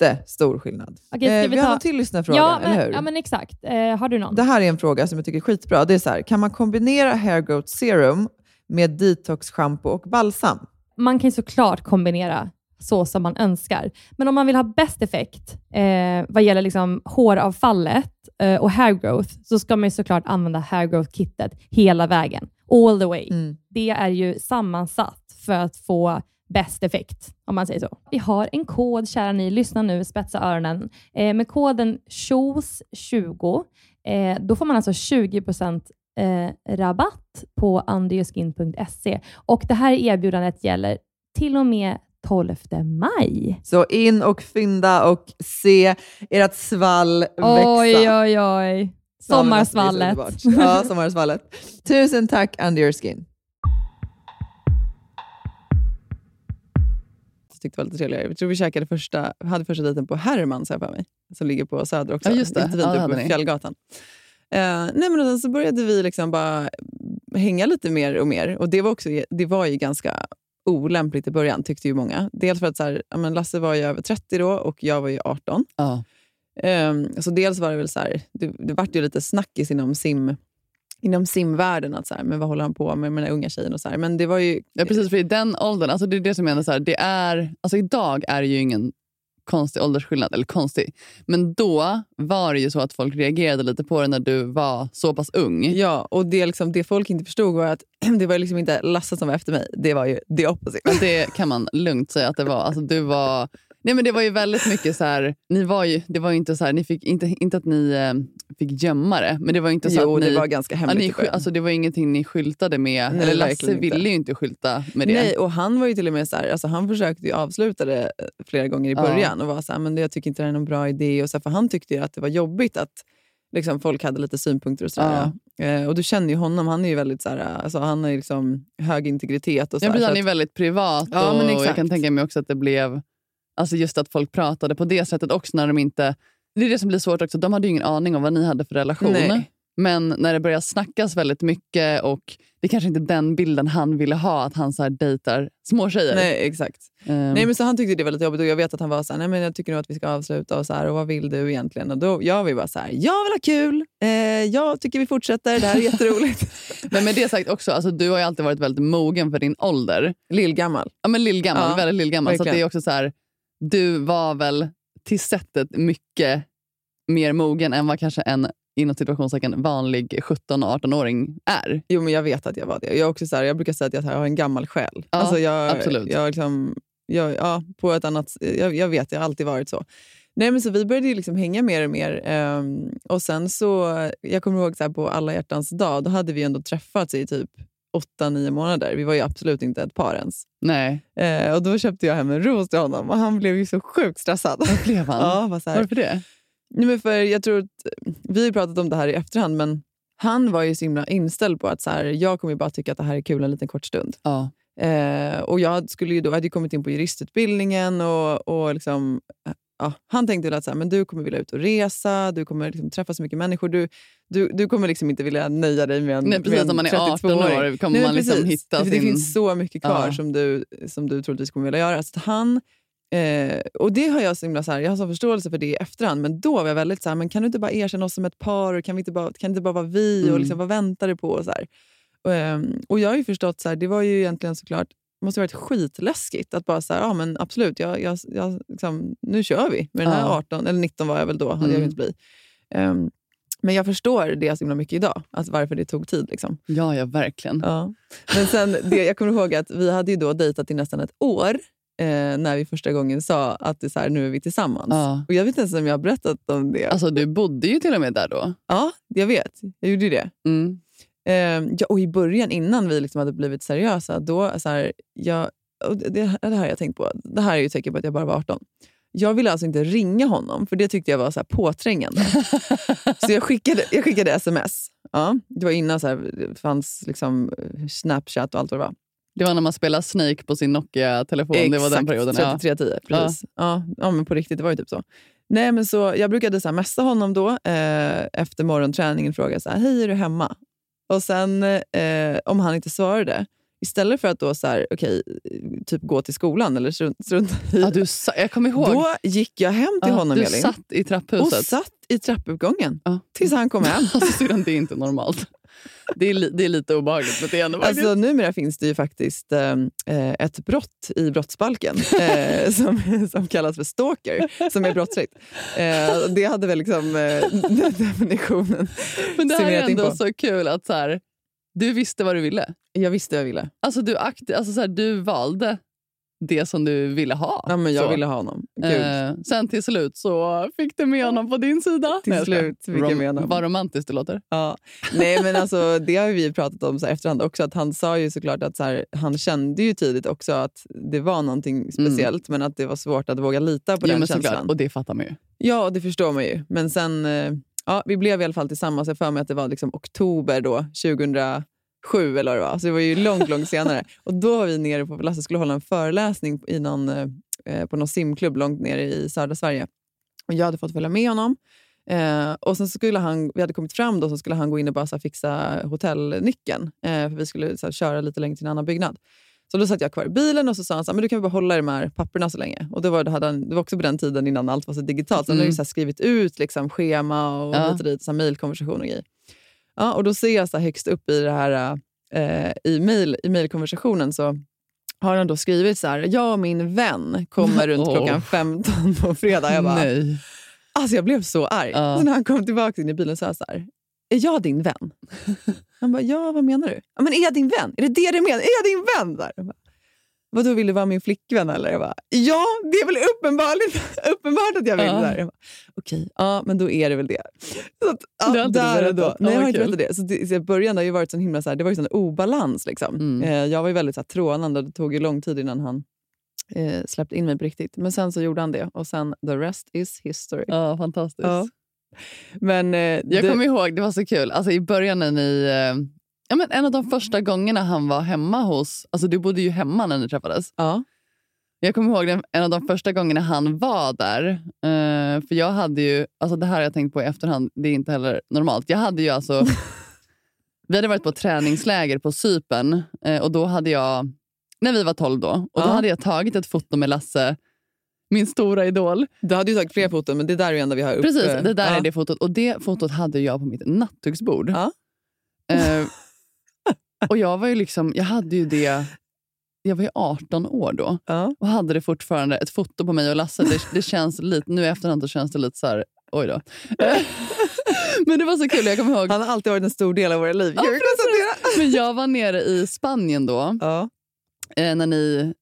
jättestor skillnad. Okej, Eh, vi vi har ta- en till lyssnarfråga, ja, men, eller hur? Ja, men exakt. Eh, har du någon? Det här är en fråga som jag tycker är skitbra. Det är så här, kan man kombinera hair growth serum med detox shampoo och balsam? Man kan ju såklart kombinera så som man önskar. Men om man vill ha bäst effekt eh, vad gäller liksom håravfallet eh, och hair growth, så ska man ju såklart använda hair growth-kittet hela vägen. All the way. Mm. Det är ju sammansatt för att få bäst effekt, om man säger så. Vi har en kod, kära ni, lyssna nu, spetsa öronen. Eh, med koden SHOES20, eh, då får man alltså 20% eh, rabatt på underyourskin.se. Och det här erbjudandet gäller till och med 12 maj. Så in och fynda och se ert svall växa. Oj, oj, oj. Sommarsvallet. Ja, sommarsvallet. Tusen tack Under Your Skin. Jag tyckte det var lite trevligare. Jag tror vi käkade första, hade första dejten på Hermans här för mig, som ligger på Söder också. Ja, just det. Jättefint Ja, det uppe på. Fjällgatan. Eh, nej, men sen så började vi liksom bara hänga lite mer och mer. Och Det var, också, det var ju ganska olämpligt i början, tyckte ju många. Dels för att så här, ja, men Lasse var ju över 30 då och jag var ju 18. Ja. Um, så dels var det väl så här, det, det vart ju lite snackis inom sim inom simvärlden, att så här, men vad håller han på med med den unga tjejen? Och så här. Men det var ju... Ja, precis. För i den åldern, alltså det är det som jag menar, så här, det är, alltså idag är det ju ingen konstig åldersskillnad, eller konstig. Men då var det ju så att folk reagerade lite på det när du var så pass ung. Ja, och det, liksom, det folk inte förstod var att det var liksom inte Lasse som var efter mig, det var ju the opposite. Men det kan man lugnt säga att det var. Alltså, du var Nej, men det var ju väldigt mycket så här, ni var ju, det var ju inte så här, ni fick, inte, inte att ni eh, fick gömma det, men det var inte så Jo, att det ni, var ganska hemligt Ja, ni, alltså, det var ingenting ni skyltade med. Nej, Eller Lasse inte. ville ju inte skylta med det. Nej, och han var ju till och med så här, alltså han försökte ju avsluta det eh, flera gånger i Ja. början och var så här, men jag tycker inte det är någon bra idé. Och så för han tyckte ju att det var jobbigt att liksom, folk hade lite synpunkter och sådär. Eh, och du känner ju honom, han är ju väldigt så här, alltså, han ju liksom hög integritet. Och så Ja, precis, så han är att- väldigt privat Ja, och men jag kan tänka mig också att det blev alltså just att folk pratade på det sättet också när de inte... Det är det som blir svårt också. De hade ju ingen aning om vad ni hade för relation. Nej. Men när det börjar snackas väldigt mycket och det är kanske inte den bilden han ville ha, att han så här dejtar småtjejer. Nej, exakt. Ehm, Nej, men så han tyckte det var lite jobbigt och jag vet att han var så här, nej men jag tycker nog att vi ska avsluta och så här, och vad vill du egentligen? Och då, jag var bara så här, jag vill ha kul, eh, jag tycker vi fortsätter, det här är jätteroligt. Men med det sagt också, alltså, du har ju alltid varit väldigt mogen för din ålder. Lillgammal. Ja, men lillgammal. Ja, väldigt lillgammal. Så verkligen. det är också så här, du var väl till sättet mycket mer mogen än vad kanske en inom situationstecken vanlig 17-18-åring är. Jo, men jag vet att jag var det. Jag, är också så här, jag brukar säga att jag har en gammal själ. Ja, alltså jag, absolut. Jag, liksom, jag, ja, på ett annat, jag, jag vet, jag har alltid varit så. Nej, men så vi började ju liksom hänga mer och mer. ehm, och sen så, Jag kommer ihåg så här, på alla hjärtans dag, då hade vi ändå träffats i typ åtta, nio månader. Vi var ju absolut inte ett par ens. Nej. Eh, och Då köpte jag hem en ros till honom och han blev ju så sjukt stressad. Vad blev han? Ja, var så här, Varför det? Nej, men för jag tror att, vi har pratat om det här i efterhand, men han var ju så himla inställd på att så här, jag kommer bara tycka att det här är kul en liten kort stund. Ja. Eh, och jag skulle ju då, hade ju kommit in på juristutbildningen och, och liksom, ja, han tänkte väl att så här, men du kommer vilja ut och resa, du kommer liksom träffa så mycket människor. Du, du, du kommer liksom inte vilja nöja dig med en Nej, precis, med en om man är 18 32-åring. år kommer Nej, man liksom hitta det, det sin- finns så mycket kvar Ja. som, du, som du troligtvis kommer vilja göra. Så han, eh, och det har jag så himla, så här, jag har så förståelse för det i efterhand, men då var jag väldigt så här, men kan du inte bara erkänna oss som ett par? Och kan, vi inte bara, kan det inte bara vara vi? Mm. Och liksom, vad väntar du på? Och, så här. Och, jag har ju förstått, så här, det var ju egentligen såklart måste ha varit skitläskigt att bara säga, ja men absolut, jag, jag, jag, liksom, nu kör vi med den här Ja. 18, eller 19 var jag väl då, hade jag Mm. ju inte bli. Ehm, men jag förstår det så himla mycket idag, alltså varför det tog tid. Liksom. Ja, ja verkligen. Ja. Men sen, det, jag kommer ihåg att vi hade ju då dejtat i nästan ett år eh, när vi första gången sa att det är så här, nu är vi tillsammans. Ja. Och Jag vet inte ens om jag har berättat om det. Alltså, du bodde ju till och med där då. ja, jag vet. Jag gjorde ju det. Mm. Eh, ja, och I början, innan vi liksom hade blivit seriösa, då så här, jag, det, det här har jag tänkt på. Det här är ju ett tecken på att jag bara var 18. Jag ville alltså inte ringa honom, för det tyckte jag var så påträngande. så jag skickade, jag skickade sms. Ja, det var innan så här, det fanns liksom eh, Snapchat och allt vad det var. Det var när man spelade Snake på sin Nokia-telefon. Det var den perioden. Ja. 3310, precis. Ja. Ja, men på riktigt, det var ju typ så. Nej, men så jag brukade så här messa honom då eh, efter morgonträningen och fråga så här, hej är du hemma? Och sen eh, om han inte svarade, istället för att då så här, okej, typ gå till skolan eller strunt- strunta i Ja, du, sa- jag kommer ihåg. Då gick jag hem till Ja, honom, du Elin. satt i och trapphuset. satt i trappuppgången Ja. tills han kom hem. Alltså, det är inte normalt. Det är, det är lite obehagligt beteende. Alltså, numera finns det ju faktiskt eh, eh, ett brott i brottsbalken eh, som, som kallas för stalker, som är brottsligt. Eh, det hade väl liksom eh, den definitionen Men det här är ändå på. så kul att så här, du visste vad du ville. Jag visste vad jag ville. Alltså, du, akti- alltså, så här, du valde det som du ville ha. Ja, men jag Så. ville ha honom. Eh, sen till slut så fick du med honom på din sida. Till Nej, slut fick jag med honom. Vad romantiskt det låter. Ja. Nej, men alltså, det har vi pratat om så efterhand också. Att han sa ju såklart att så här, han kände ju tidigt också att det var någonting speciellt, men att det var svårt att våga lita på Jo, den men känslan. såklart. Och det fattar man ju. Ja, det förstår man ju. Men sen, eh, ja, vi blev i alla fall tillsammans. Jag för mig att det var liksom oktober då, 2007 eller vad det var. Så det var ju långt, långt senare. Och då var vi nere på, Lasse skulle hålla en föreläsning i någon, eh, på någon simklubb långt nere i södra Sverige. Och jag hade fått följa med honom. Eh, och sen skulle han, vi hade kommit fram då, så skulle han gå in och bara så här, fixa hotellnyckeln. Eh, för vi skulle så här, köra lite längre till en annan byggnad. Så då satt jag kvar i bilen och så sa han så här, men du kan väl bara hålla i de här papperna så länge. Och det var, det, hade han, det var också på den tiden innan allt var så digitalt. Så han hade Mm. så skrivit ut liksom, schema och Ja. dit, så mejlkonversation och grejer. Ja, och då ser jag så högst upp i det här eh, i, mail, i mailkonversationen så har han då skrivit så här, jag och min vän kommer runt Åh. klockan 15 på fredag. Jag bara, Nej. Alltså jag blev så arg. Ja. Så när han kom tillbaka in i bilen sa jag så här, är jag din vän? Han bara, ja vad menar du? Ja, men är jag din vän? Är det det du menar? Är jag din vän? Där? Jag bara, Vadå, vill du vara min flickvän eller? Jag bara, ja, det är väl uppenbarligt, uppenbart att jag vill Ja. det. Bara, Okej, ja men då är det väl det. Så att, ja, Det du där och då. Nej, Ja, jag har vad inte det. Så det, så i början har ju varit sån himla så här, det var ju sån obalans. Liksom. Mm. Eh, jag var ju väldigt så här, trånande och det tog ju lång tid innan han eh, släppte in mig på riktigt. Men sen så gjorde han det och sen the rest is history. Ja, fantastiskt. Ja. Men, eh, Jag det- kommer ihåg, det var så kul. Alltså, I början när ni... Eh, ja, men en av de första gångerna han var hemma hos... Alltså du bodde ju hemma när ni träffades. Ja. Jag kommer ihåg den, en av de första gångerna han var där. Eh, för jag hade ju... Alltså det här har jag tänkt på i efterhand. Det är inte heller normalt. Jag hade ju alltså... vi hade varit på träningsläger på Sypen eh, och då hade jag... När vi var 12 då. Och då Ja. hade jag tagit ett foto med Lasse, min stora idol. Du hade ju tagit fler foton, men det där är ju ändå vi har upp. Precis, eh, det där ja. är det fotot. Och det fotot hade jag på mitt nattduksbord. Ja. Eh, och jag var ju liksom, jag hade ju det, jag var ju 18 år då Ja. och hade det fortfarande, ett foto på mig och Lasse. Det, det känns lite, nu i efterhand så känns det lite så här, oj då. Men det var så kul, jag kommer ihåg. Han har alltid varit en stor del av våra liv. Ja? Men jag var nere i Spanien då, Ja. eh, när ni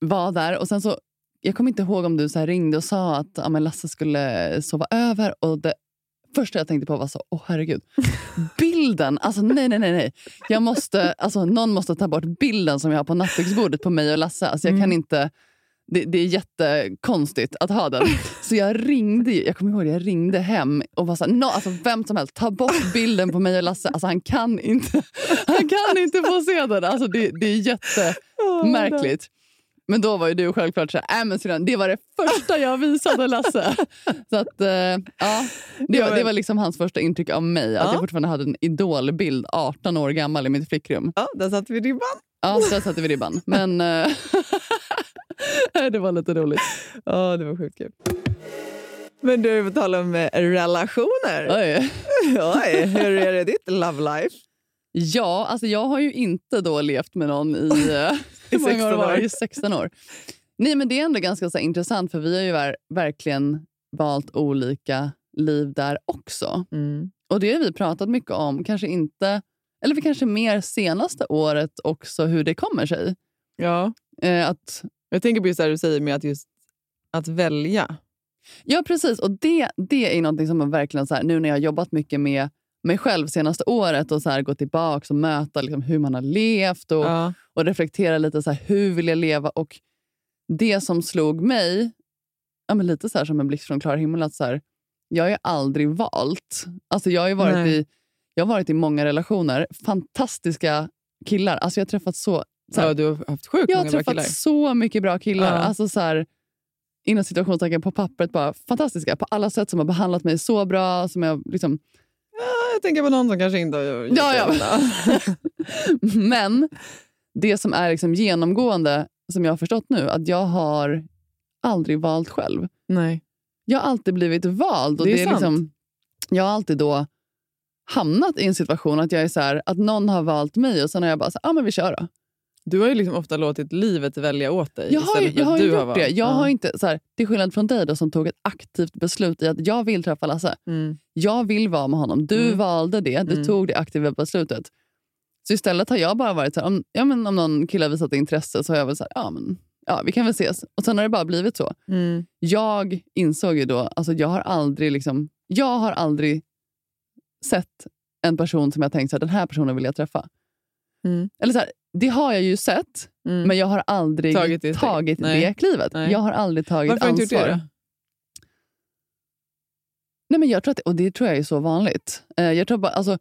var där. Och sen så, jag kommer inte ihåg om du så ringde och sa att ja, Lasse skulle sova över. Och det första jag tänkte på var så, åh herregud. Bilden! Alltså nej, nej, nej. nej. Jag måste, alltså, någon måste ta bort bilden som jag har på nattduksbordet på mig och Lasse. Alltså, jag kan inte... Det, det är jättekonstigt att ha den. Så jag ringde, jag kommer ihåg jag ringde hem och var så här, no, alltså vem som helst, ta bort bilden på mig och Lasse. Alltså han kan inte, han kan inte få se den. Alltså det, det är jättemärkligt. Men då var ju du självklart så här, äh, men syrran, det var det första jag visade Lasse. Så att, eh, ja, det, var, det var liksom hans första intryck av mig. Att Ja. jag fortfarande hade en idolbild 18 år gammal i mitt flickrum. Ja, där satte vi ribban. Ja, där satte vi ribban. Men eh, det var lite roligt. Ja, det var sjukt kul. Men du, på tal om eh, relationer. Oj. Oj, hur är det ditt love life? Ja, alltså jag har ju inte då levt med någon i, eh, hur många 16 var det? år. I 16 år. Nej, men det är ändå ganska så intressant för vi har ju ver- verkligen valt olika liv där också. Mm. Och det har vi pratat mycket om, kanske inte, eller för kanske mer senaste året också hur det kommer sig. Ja. Eh, att, Jag tänker på just det du säger med att just att välja. ja, precis. Och det, det är någonting som man verkligen, så här, nu när jag har jobbat mycket med mig själv senaste året och så här, gå tillbaka och möta liksom, hur man har levt och, Ja. och reflektera lite så här, hur vill jag leva. Och det som slog mig, ja, men lite så här som en blixt från klar himmel, att så här, jag har ju aldrig valt. Alltså jag, har varit Nej. i, jag har varit i många relationer, fantastiska killar. Alltså jag har träffat så... så här, ja, du har haft sjukt jag har träffat så mycket bra killar. Ja. Alltså så här, inom situationstecken på pappret, bara fantastiska. På alla sätt som har behandlat mig så bra. Som jag liksom, jag tänker på någon som kanske inte har gjort Ja, ja. Men det som är liksom genomgående, som jag har förstått nu, att jag har aldrig valt själv. Nej. Jag har alltid blivit vald. Och Det är det är liksom, jag har alltid då hamnat i en situation att jag är så här, att någon har valt mig och sen har jag bara så här, ah, men vi kör då. Du har ju liksom ofta låtit livet välja åt dig. Jag har, ju- jag att har gjort valt. det. Jag Ja. har inte, så här, till skillnad från dig då, som tog ett aktivt beslut i att jag vill träffa Lasse. Mm. Jag vill vara med honom. Du Mm. valde det. Du Mm. tog det aktiva beslutet. Så istället har jag bara varit så här, om, ja, men om någon kille har visat intresse så har jag väl så här, ja, men, ja vi kan väl ses. Och sen har det bara blivit så. Mm. Jag insåg ju då, alltså jag har aldrig liksom, jag har aldrig sett en person som jag tänkt här, den här personen vill jag träffa. Mm. Eller så här, det har jag ju sett, Mm. men jag har aldrig Tagit tagit det det, steget. Nej. klivet. Nej. Jag har aldrig tagit Varför har du inte ansvar. gjort det då? Nej, men jag tror att, och det tror jag är så vanligt. Eh, jag, tror bara, alltså,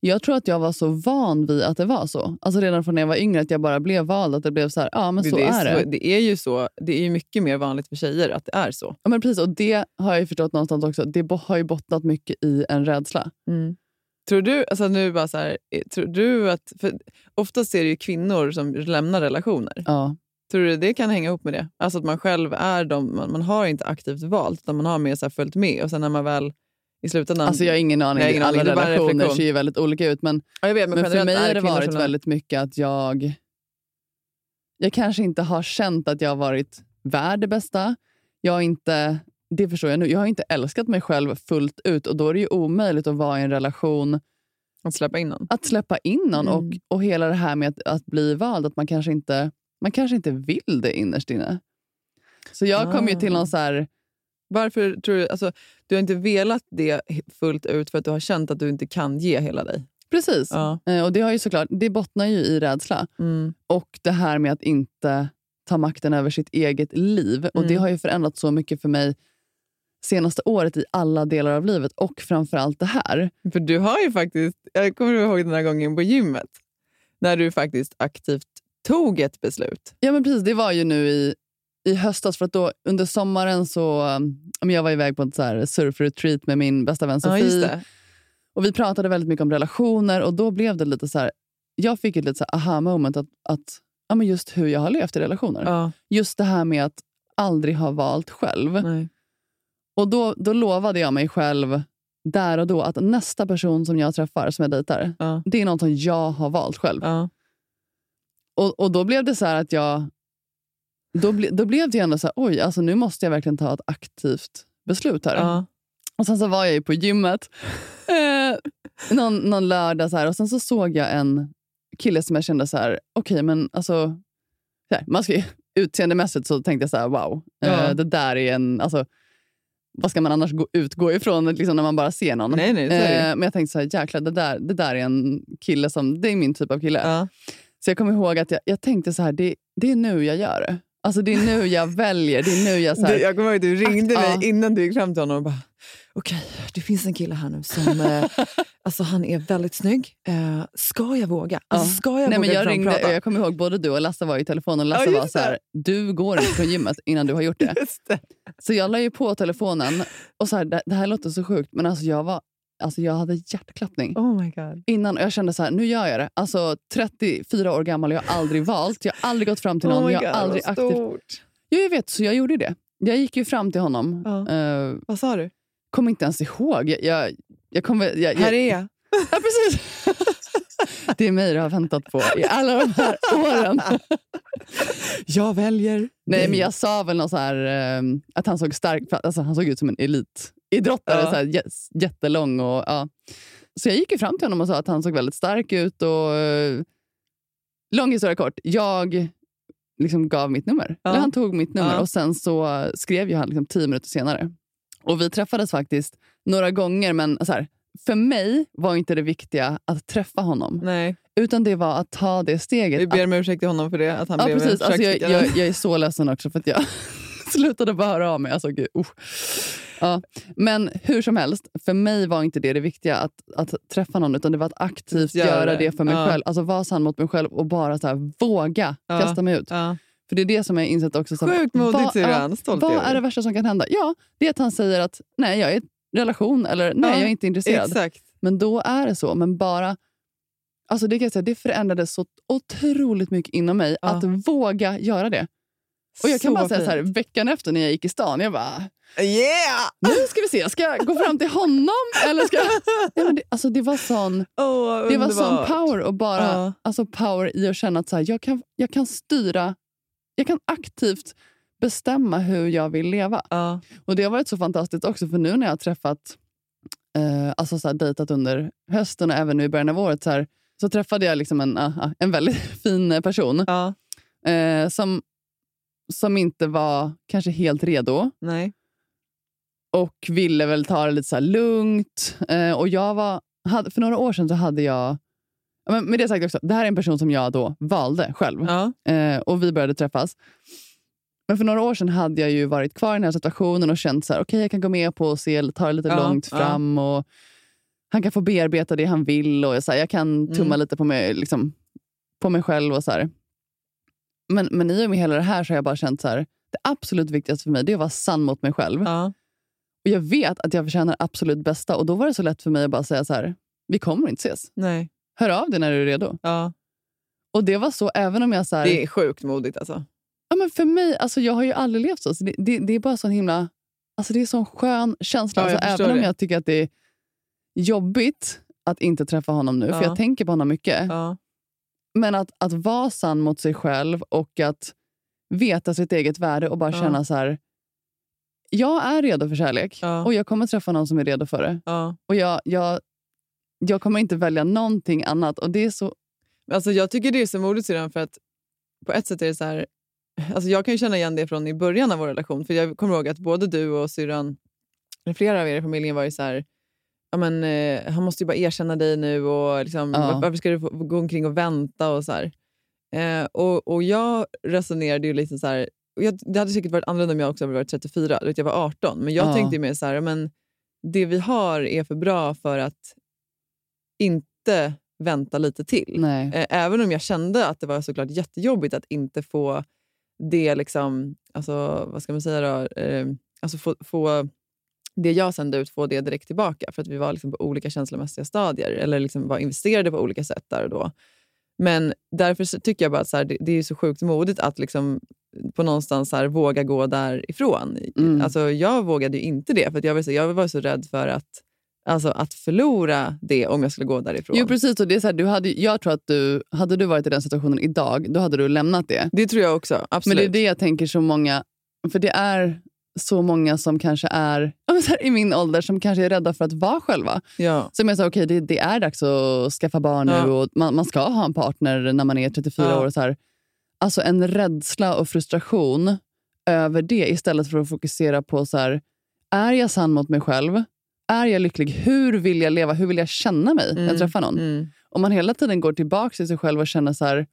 jag tror att jag var så van vid att det var så. Alltså redan från när jag var yngre, att jag bara blev vald. Att det blev så här, ja men så det, är det. så, det är ju så. Det är ju mycket mer vanligt för tjejer att det är så. Ja, men precis, och det har jag förstått någonstans också. Det har ju bottnat mycket i en rädsla. Tror du, alltså nu bara så här, eh, tror du att... För oftast är det ju kvinnor som lämnar relationer. Ja. Tror du det kan hänga ihop med det? Alltså att man själv är de, man, man har inte aktivt valt, utan man har mer så följt med. Och sen när man väl i slutändan. Alltså jag har ingen aning. Har ingen. Alla relationer ser ju väldigt olika ut. Men, Ja, vet, men men för mig har det varit generellt- väldigt mycket att jag... Jag kanske inte har känt att jag har varit värd det bästa. Jag har inte, det förstår jag nu. Jag har inte älskat mig själv fullt ut och då är det ju omöjligt att vara i en relation Att släppa in någon. att släppa in någon Mm. och, och hela det här med att, att bli vald, att man kanske, inte, man kanske inte vill det innerst inne. Så jag kom ju till Ah. någon så här... Varför tror du... Alltså, du har inte velat det fullt ut för att du har känt att du inte kan ge hela dig? Precis. Ja. Eh, Och det, har ju såklart, det bottnar ju i rädsla. Mm. Och det här med att inte ta makten över sitt eget liv. Och Det Mm. har ju förändrat så mycket för mig senaste året i alla delar av livet och framförallt det här. För du har ju faktiskt... Jag kommer ihåg den här gången på gymmet. När du faktiskt aktivt tog ett beslut. Ja men precis, det var ju nu i, i höstas för att då under sommaren så um, ja, jag var iväg på ett så surfretreat med min bästa vän Ja, Sofie. det. och vi pratade väldigt mycket om relationer och då blev det lite så här, jag fick ett lite så här aha moment att, att ja, men just hur jag har levt i relationer. Ja. Just det här med att aldrig ha valt själv. Nej. Och då, då lovade jag mig själv där och då att nästa person som jag träffar, som jag dejtar, Ja. det är någon som jag har valt själv. Ja. Och, och då blev det så här att jag... Då, ble, då blev det ändå så här, oj, alltså nu måste jag verkligen ta ett aktivt beslut här. Ja. Och sen så var jag ju på gymmet eh, någon, någon lördag så här, och sen så såg jag en kille som jag kände så här, okej men alltså, så här, man ska, utseendemässigt så tänkte jag så här, wow, eh, det där är en, alltså, vad ska man annars gå, utgå ifrån liksom, när man bara ser någon? Nej, nej, eh, men jag tänkte så här, jäklar, det där, det där är en kille som, det är min typ av kille. Ja. Så jag kommer ihåg att jag, jag tänkte så här, det, det är nu jag gör det. Alltså det är nu jag väljer, det är nu jag... Så här, Du, jag kommer ihåg att du ringde Akt- mig ja. innan du gick fram till honom och bara okej, det finns en kille här nu som eh, alltså han är väldigt snygg. Eh, ska jag våga? Alltså, ska jag Nej, våga men jag, ringde, prata? jag kommer ihåg både du och Lasse var i telefon och Lasse Ja, var så här, du går inte från gymmet innan du har gjort det. Det. Så jag la ju på telefonen och så här, det, det här låter så sjukt men alltså jag, var, alltså jag hade hjärtklappning. Oh my god. Innan, och jag kände så här, nu gör jag det. Alltså 34 år gammal, jag har aldrig valt, jag har aldrig gått fram till någon. oh my jag god, har aldrig aktivt... Jo, jag vet, så jag gjorde det. Jag gick ju fram till honom. Ja. Eh, Vad sa du? Kommer inte ens ihåg. Jag, jag, jag kommer, jag, jag, Här är jag. Ja, precis. Det är mig du har väntat på i alla de här åren. Jag väljer Nej, dig. men jag sa väl något så här, eh, att han såg stark alltså Han såg ut som en elitidrottare. Ja. Så här, jä- jättelång. Och, ja. Så jag gick ju fram till honom och sa att han såg väldigt stark ut. Och, eh, lång historia kort. Jag liksom gav mitt nummer. Ja. Eller han tog mitt nummer Ja. och sen så skrev ju han liksom tio minuter senare. Och Vi träffades faktiskt några gånger, men så här, för mig var inte det viktiga att träffa honom. Nej, Utan det var att ta det steget. vi ber om ursäkt till honom för det. Att han Ja, blev precis. Alltså, jag, jag, jag är så ledsen också för att jag slutade bara höra av mig. Alltså, gud, uh. ja. Men hur som helst, för mig var inte det det viktiga att, att träffa någon, utan det var att aktivt Göra göra, det. det för mig Ja. själv. Alltså vara sann mot mig själv och bara så här, våga Ja. kasta mig ut. Ja. För det är det som jag insett också. Så Sjukt modigt syrran. Stolt Vad är det värsta som kan hända? Ja, det är att han säger att nej, jag är i relation eller nej, Ja, jag är inte intresserad. Exakt. Men då är det så. Men bara... Alltså det, kan jag säga, det förändrades så otroligt mycket inom mig Ja. att våga göra det. Och jag kan Så bara säga så här, fint. veckan efter när jag gick i stan, jag bara, Yeah! nu ska vi se, ska jag gå fram till honom? Eller ska jag... Nej, men det, alltså det var sån, Oh, det var sån power och bara Ja. alltså power i att känna att så här, jag, kan, jag kan styra, jag kan aktivt bestämma hur jag vill leva. Ja. Och Det har varit så fantastiskt också, för nu när jag har träffat, eh, alltså så här, dejtat under hösten och även nu i början av året, så, här, så träffade jag liksom en, ah, ah, en väldigt fin person eh, som, som inte var kanske helt redo Nej. och ville väl ta det lite så lugnt. Eh, och jag var, hade, för några år sedan så hade jag... ja, Men med det sagt också, det här är en person som jag då valde själv. Ja. Eh, och vi började träffas. Men för några år sedan hade jag ju varit kvar i den här situationen och känt så här, okej jag kan gå med på se, ta det lite Ja, långt ja. fram. Och han kan få bearbeta det han vill och så här, jag kan tumma Mm. lite på mig, liksom, på mig själv. och så här. Men, men i och med hela det här så har jag bara känt så här, det absolut viktigaste för mig det är att vara sann mot mig själv. Ja. Och Jag vet att jag förtjänar absolut bästa och då var det så lätt för mig att bara säga så här, vi kommer inte ses. Nej. Hör av dig när du är redo. Ja. Och det var så även om jag... så här, Det är sjukt modigt alltså. Ja, men för mig, alltså jag har ju aldrig levt så. så det, det, det är bara sån himla alltså det är sån skön känsla. Ja, alltså, även om det. jag tycker att det är jobbigt att inte träffa honom nu, för Ja. jag tänker på honom mycket. Ja. Men att, att vara sann mot sig själv och att veta sitt eget värde och bara känna så här. Jag är redo för kärlek Ja. och jag kommer träffa någon som är redo för det. Ja. Och jag, jag, jag kommer inte välja någonting annat. Och det är så... Alltså, jag tycker det är så modigt syrran för att på ett sätt är det så här... Alltså, jag kan ju känna igen det från i början av vår relation. För Jag kommer ihåg att både du och syrran, eller flera av er i familjen var ju så här... Ja, men, eh, han måste ju bara erkänna dig nu och liksom, Ja. var- varför ska du gå omkring och vänta? och så här. Eh, och, och Jag resonerade ju lite så här... Och jag, det hade säkert varit annorlunda om jag också hade varit 34. Du vet, jag var 18. Men jag Ja. tänkte ju mer så här, men det vi har är för bra för att inte vänta lite till. Nej. Eh, Även om jag kände att det var såklart jättejobbigt att inte få det, liksom, alltså, vad ska man säga då, eh, alltså få, få det jag sände ut, få det direkt tillbaka. För att vi var liksom på olika känslomässiga stadier, eller liksom var investerade på olika sätt där och då. Men därför tycker jag bara att så här, det, det är så sjukt modigt att liksom på någonstans här, våga gå därifrån. Mm. Alltså, jag vågade ju inte det, för jag, var så, jag var så rädd för att, alltså, att förlora det om jag skulle gå därifrån. Jo, precis. Och det är så här, du hade, jag tror att du, hade du varit i den situationen idag, då hade du lämnat det. Det tror jag också. Absolut. Men det är det jag tänker så många... För det är så många som kanske är här, i min ålder som kanske är rädda för att vara själva. Ja. Som jag sa, okej, det, det är dags att skaffa barn Ja. nu och man, man ska ha en partner när man är 34 Ja. år. Och så här. Alltså en rädsla och frustration över det istället för att fokusera på så här, är jag sann mot mig själv? Är jag lycklig? Hur vill jag leva? Hur vill jag känna mig när jag Mm, träffar någon? mm. Om man hela tiden går tillbaka till sig själv och känner så här,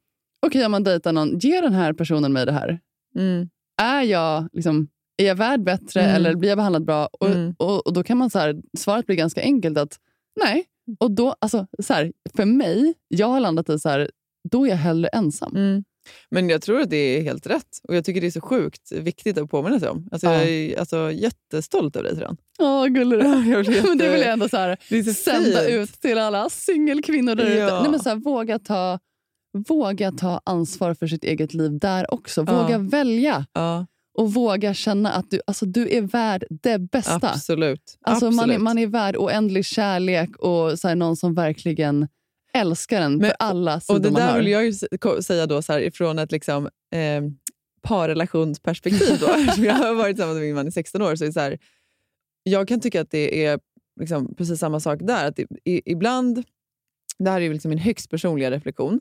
okej om man dejtar någon, ger den här personen mig det här? Mm. Är jag, liksom, är jag värd bättre Mm. eller blir jag behandlad bra? Och, Mm. och, och då kan man så här, svaret blir ganska enkelt att nej. Och då, alltså, så här, för mig, jag har landat i så här, då är jag hellre ensam. Men jag tror att det är helt rätt. Och jag tycker det är så sjukt viktigt att påminna sig om. Alltså, Ja. Jag är alltså, jättestolt över dig, Tran. Åh, gullig du jätte- Men det vill jag ändå så här, är så sända fint. ut till alla singelkvinnor där ute. Ja. Nej, men så här, våga, ta, våga ta ansvar för sitt eget liv där också. Ja. Våga välja. Ja, Och våga känna att du, alltså, du är värd det bästa. absolut. Alltså, man, är, absolut. man är värd oändlig kärlek och så här, någon som verkligen älskar en Men- för alla sidor Och det man där har. vill jag ju säga då så här, ifrån ett liksom, eh, parrelationsperspektiv. Då. Jag har varit tillsammans med min man i 16 år. Så så här, jag kan tycka att det är liksom precis samma sak där. Att det, i, ibland, det här är ju liksom min högst personliga reflektion,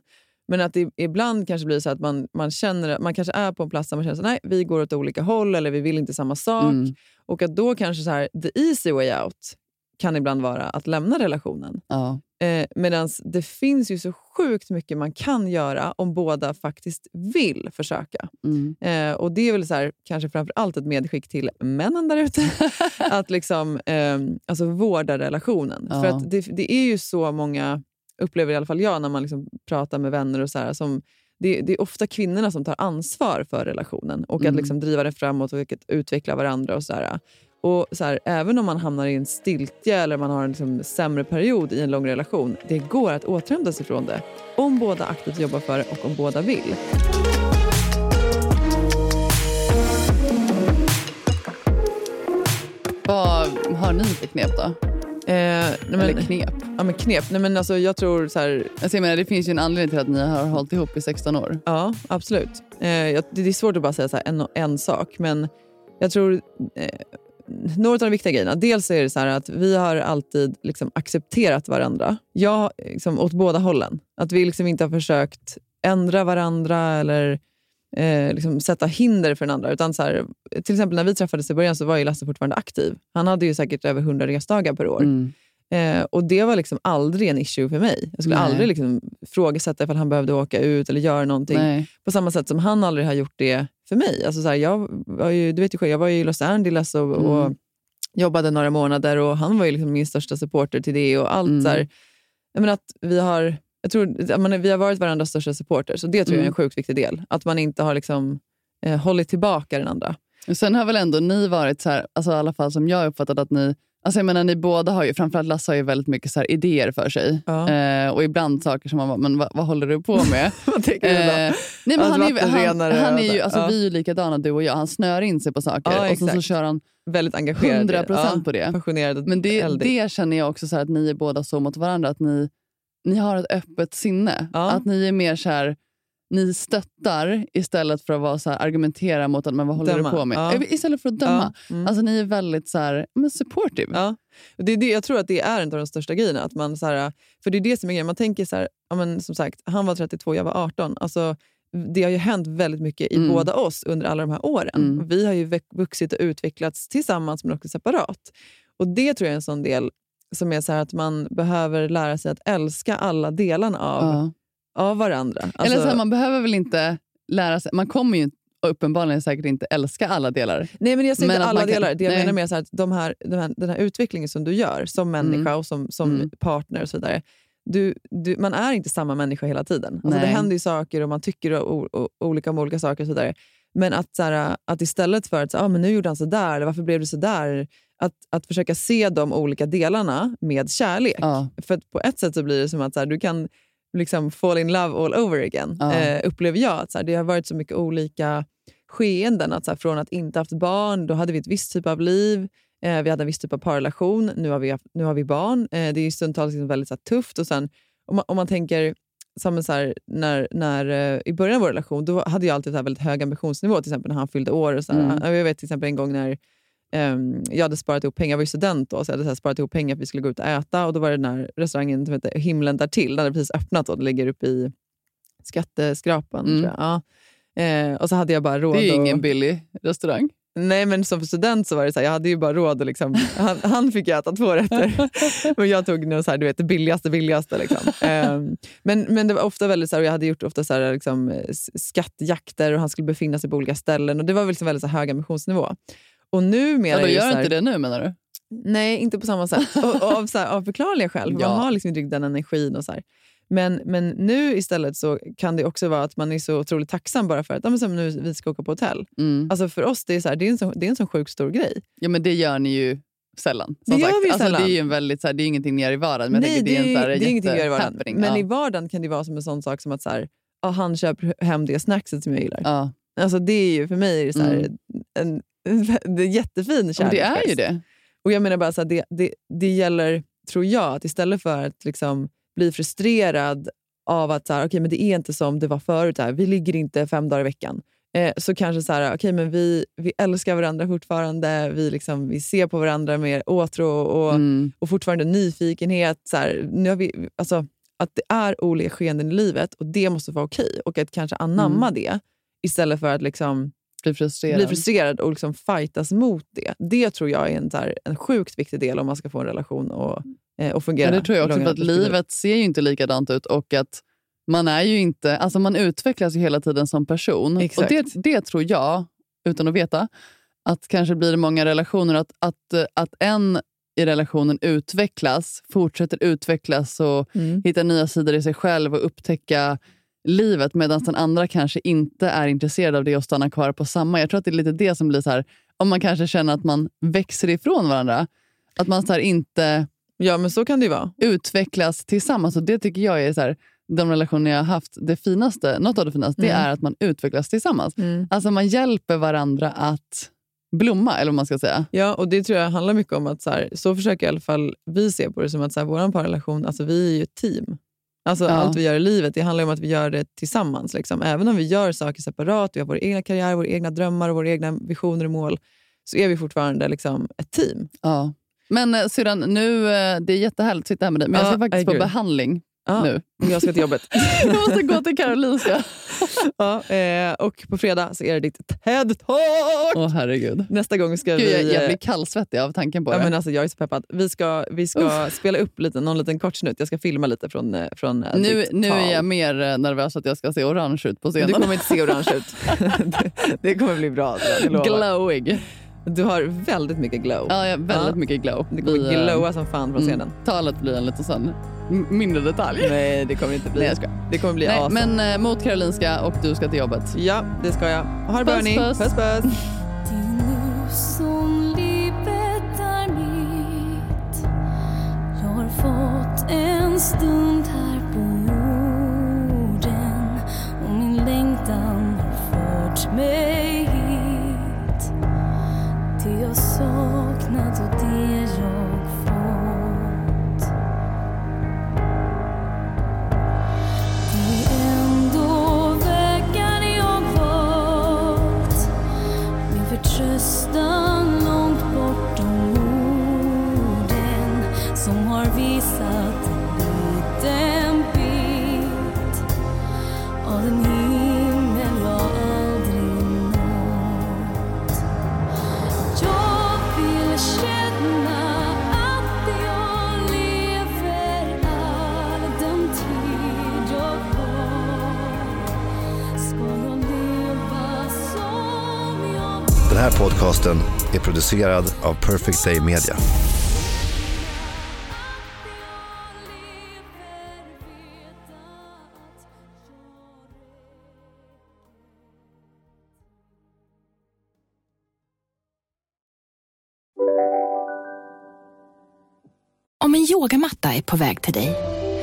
men att det ibland kanske blir så att man, man känner man kanske är på en plats där man känner att nej, vi går åt olika håll eller vi vill inte samma sak. Mm. Och att då kanske så här, the easy way out kan ibland vara att lämna relationen. Ja. Eh, Medan det finns ju så sjukt mycket man kan göra om båda faktiskt vill försöka. Mm. Eh, och Det är väl så här, kanske framför allt ett medskick till männen där ute. att liksom, eh, alltså vårda relationen. Ja. För att det, det är ju så många, upplever i alla fall jag när man liksom pratar med vänner, och så här, som, det, det är ofta kvinnorna som tar ansvar för relationen och Mm. att liksom driva den framåt och utveckla varandra. och så här. Och så här, Även om man hamnar i en stiltje eller man har en liksom sämre period i en lång relation, det går att återhämta sig från det. Om båda aktivt jobbar för det och om båda vill. Vad har ni för knep då? Eh, nej, men, Eller knep? Ja, men knep. Nej, men alltså, jag tror så här, Alltså, jag menar, det finns ju en anledning till att ni har hållit ihop i 16 år. Ja, absolut. Eh, jag, det är svårt att bara säga så en, en sak, men jag tror... Eh, några av de viktiga grejerna. Dels är det så att vi har alltid liksom accepterat varandra. Jag, liksom, åt båda hållen. Att vi liksom inte har försökt ändra varandra eller eh, liksom sätta hinder för den andra. Utan så här, till exempel när vi träffades i början så var ju Lasse fortfarande aktiv. Han hade ju säkert över 100 resdagar per år. Mm. Eh, och Det var liksom aldrig en issue för mig. Jag skulle Nej. aldrig liksom frågasätta ifall han behövde åka ut eller göra någonting. Nej. På samma sätt som han aldrig har gjort det för mig. Alltså så här, jag, var ju, du vet ju själv, jag var ju i Los Angeles och, och Mm. jobbade några månader och han var ju liksom min största supporter till det. och allt Mm. så här, jag menar att vi har jag tror, man, vi har varit varandras största supporter, så det tror jag är en Mm. sjukt viktig del. Att man inte har liksom, eh, hållit tillbaka den andra. Och Sen har väl ändå ni varit så här, alltså i alla fall som jag uppfattat att ni Alltså jag menar, ni båda har ju, framförallt Lasse har ju väldigt mycket så idéer för sig. Ja. Eh, och ibland saker som man bara, men vad, vad håller du på med? Vad tänker du då? Eh, nej, men Alltså, han är, han, han är ju, alltså, Ja. Vi är ju likadana du och jag. Han snör in sig på saker Ja, och så, så kör han Väldigt engagerad. 100 procent Ja, på det. Passionerad Men det, det känner jag också så att ni är båda så mot varandra. Att ni, ni har ett öppet sinne. Att ni är mer så här, ni stöttar istället för att vara så här, argumentera mot att men vad håller Döma. du på med? Ja. Istället för att döma. Ja, mm. Alltså ni är väldigt så här, men supportive. Ja. Det är det, jag tror att det är en av de största grejerna. Att man, så här, för det är det som är grejen. Man tänker så här, ja, men, som sagt, han var 32, jag var 18. Alltså, det har ju hänt väldigt mycket i Mm. båda oss under alla de här åren. Mm. Vi har ju vuxit och utvecklats tillsammans men också separat. Och det tror jag är en sån del som är så att man behöver lära sig att älska alla delarna av, Ja. Av varandra. Eller Alltså- så här, man behöver väl inte lära sig, man kommer ju uppenbarligen säkert inte älska alla delar. Nej, men jag säger Men inte alla kan- delar. Det jag nej. menar mer så här att de här, den, här, den här utvecklingen som du gör som människa Mm. och som, som Mm. partner och så vidare. Du, du, man är inte samma människa hela tiden. Alltså, det händer ju saker och man tycker o, o, olika om olika saker. och så vidare. Men att, så här, att istället för att så, ah, men nu gjorde han så där, eller varför blev det så där? Att, att försöka se de olika delarna med kärlek. Ja. För på ett sätt så blir det som att så här, du kan liksom fall in love all over again. Ja. Eh, upplever jag. Att, så här, det har varit så mycket olika skeenden. Att, så här, från att inte haft barn, då hade vi ett visst typ av liv. Eh, vi hade en viss typ av parrelation. Nu har vi, haft, nu har vi barn. Eh, det är stundtals liksom väldigt så här, tufft. Och sen, om, man, om man tänker som så här, när, när, eh, I början av vår relation då hade jag alltid så väldigt hög ambitionsnivå, till exempel när han fyllde år. Och så. Mm. Jag vet till exempel en gång när ehm, jag hade sparat ihop pengar, jag var ju student då, så jag hade så sparat ihop pengar för att vi skulle gå ut och äta. Och Då var det den här restaurangen som heter Himlen därtill, den hade precis öppnat och det ligger uppe i skatteskrapan. Mm. Tror jag. Ja. Eh, och så hade jag bara råd Det är ju ingen billig restaurang. Nej, men som student så var det så här, jag hade ju bara råd liksom, han, han fick äta två rätter. men jag tog nog så här, du vet, det billigaste, billigaste. Liksom. Ehm, men, men det var ofta väldigt så här, och jag hade gjort ofta så här, liksom, skattjakter och han skulle befinna sig på olika ställen. Och Det var liksom väldigt så hög ambitionsnivå. Och numera Ja, då det gör så här, inte det nu menar du? Nej, inte på samma sätt. Och, och av, så här, av förklarliga skäl. för Ja. Man har liksom inte riktigt den energin. Och så här. Men, men nu istället så kan det också vara att man är så otroligt tacksam bara för att som nu, vi ska åka på hotell. Mm. Alltså för oss det är, så här, det är, en, så, det är en sån sjukt stor grej. Ja, men det gör ni ju sällan. Det gör sagt. vi alltså, sällan. Det är ju en väldigt, så här, det är ingenting ni gör i vardagen. Men Nej, tänker, det är så det är ingenting vi gör i vardagen. jättehappening. Men ja. i vardagen kan det vara som en sån sak som att så här, ja, han köper hem det snackset som jag gillar. Ja. Alltså det är ju för mig är det så här, Mm. en, det är jättefin Ja, men det är kärleksgest. ju det. Och jag menar bara så här, det, det, det gäller, tror jag, att istället för att liksom bli frustrerad av att så här, okay, men det är inte som det var förut, här. vi ligger inte fem dagar i veckan. Eh, så kanske så här, okay, men vi, vi älskar varandra fortfarande, vi, liksom, vi ser på varandra med åtrå och, Mm. och fortfarande nyfikenhet. Så här, nu har vi, alltså, att det är olika skeenden i livet och det måste vara okej. Och att kanske anamma det istället för att liksom Bli frustrerad. bli frustrerad och liksom fightas mot det. Det tror jag är en, så här, en sjukt viktig del om man ska få en relation och, eh, och fungera. Ja, det tror jag också, för att livet ser ju inte likadant ut och att man är ju inte, alltså man utvecklas ju hela tiden som person. Exakt. Och det, det tror jag, utan att veta, att kanske blir det många relationer, att, att, att en i relationen utvecklas, fortsätter utvecklas och Mm. hitta nya sidor i sig själv och upptäcka livet medan den andra kanske inte är intresserad av det och stannar kvar på samma. Jag tror att det är lite det som blir så här, om man kanske känner att man växer ifrån varandra. Att man så inte Ja, men så kan det vara. utvecklas tillsammans. Och Det tycker jag är så här, de relationer jag har haft, det finaste, något av det finaste, det Mm. är att man utvecklas tillsammans. Mm. Alltså man hjälper varandra att blomma, eller vad man ska säga. Ja, och det tror jag handlar mycket om att så, här, så försöker i alla fall vi se på det som att så här, vår parrelation, alltså vi är ju ett team. Alltså Ja. Allt vi gör i livet det handlar om att vi gör det tillsammans. Liksom. Även om vi gör saker separat, vi har vår egna karriär, våra egna drömmar och våra egna visioner och mål, så är vi fortfarande liksom ett team. Ja. Men eh, syrran, nu, eh, det är jättehärligt att sitta här med dig, men jag ska Ja, faktiskt på behandling Ja, nu. Jag ska till jobbet. jag måste gå till Karolinska. ja, eh, och på fredag så är det ditt TED-talk! Åh herregud. Nästa gång ska Gud, jag, vi... jag eh, blir kallsvettig av tanken på Ja, det. men alltså, jag är så peppad. Vi ska, vi ska spela upp lite, någon liten kort snutt. Jag ska filma lite från, eh, från eh, nu, ditt nu tal. är jag mer eh, nervös att jag ska se orange ut på scenen. Du kommer inte se orange ut. det, det kommer bli bra. jag, jag. Glowig. Du har väldigt mycket glow. Ja, jag har väldigt ja. mycket glow. Det kommer Vi, eh, glowa som fan från mm, scenen. Mm, talet blir en liten sån mindre detalj. Nej, det kommer inte bli. Nej, jag ska. Det kommer bli Nej, awesome. Men eh, mot Karolinska och du ska till jobbet. Ja, det ska jag. Ha det bra hörni. Puss, puss. puss. som livet är mitt Jag har fått en stund här på jorden och min längtan har fört mig det jag här podcasten är producerad av Perfect Day Media. Om en yogamatta är på väg till dig,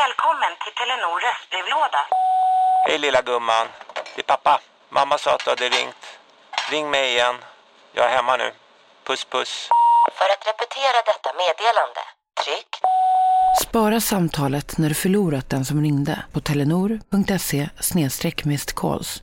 Välkommen till Telenor röstbrevlåda. Hej lilla gumman. Det är pappa. Mamma sa att du hade ringt. Ring mig igen. Jag är hemma nu. Puss puss. För att repetera detta meddelande, tryck Spara samtalet när du förlorat den som ringde på telenor.se calls.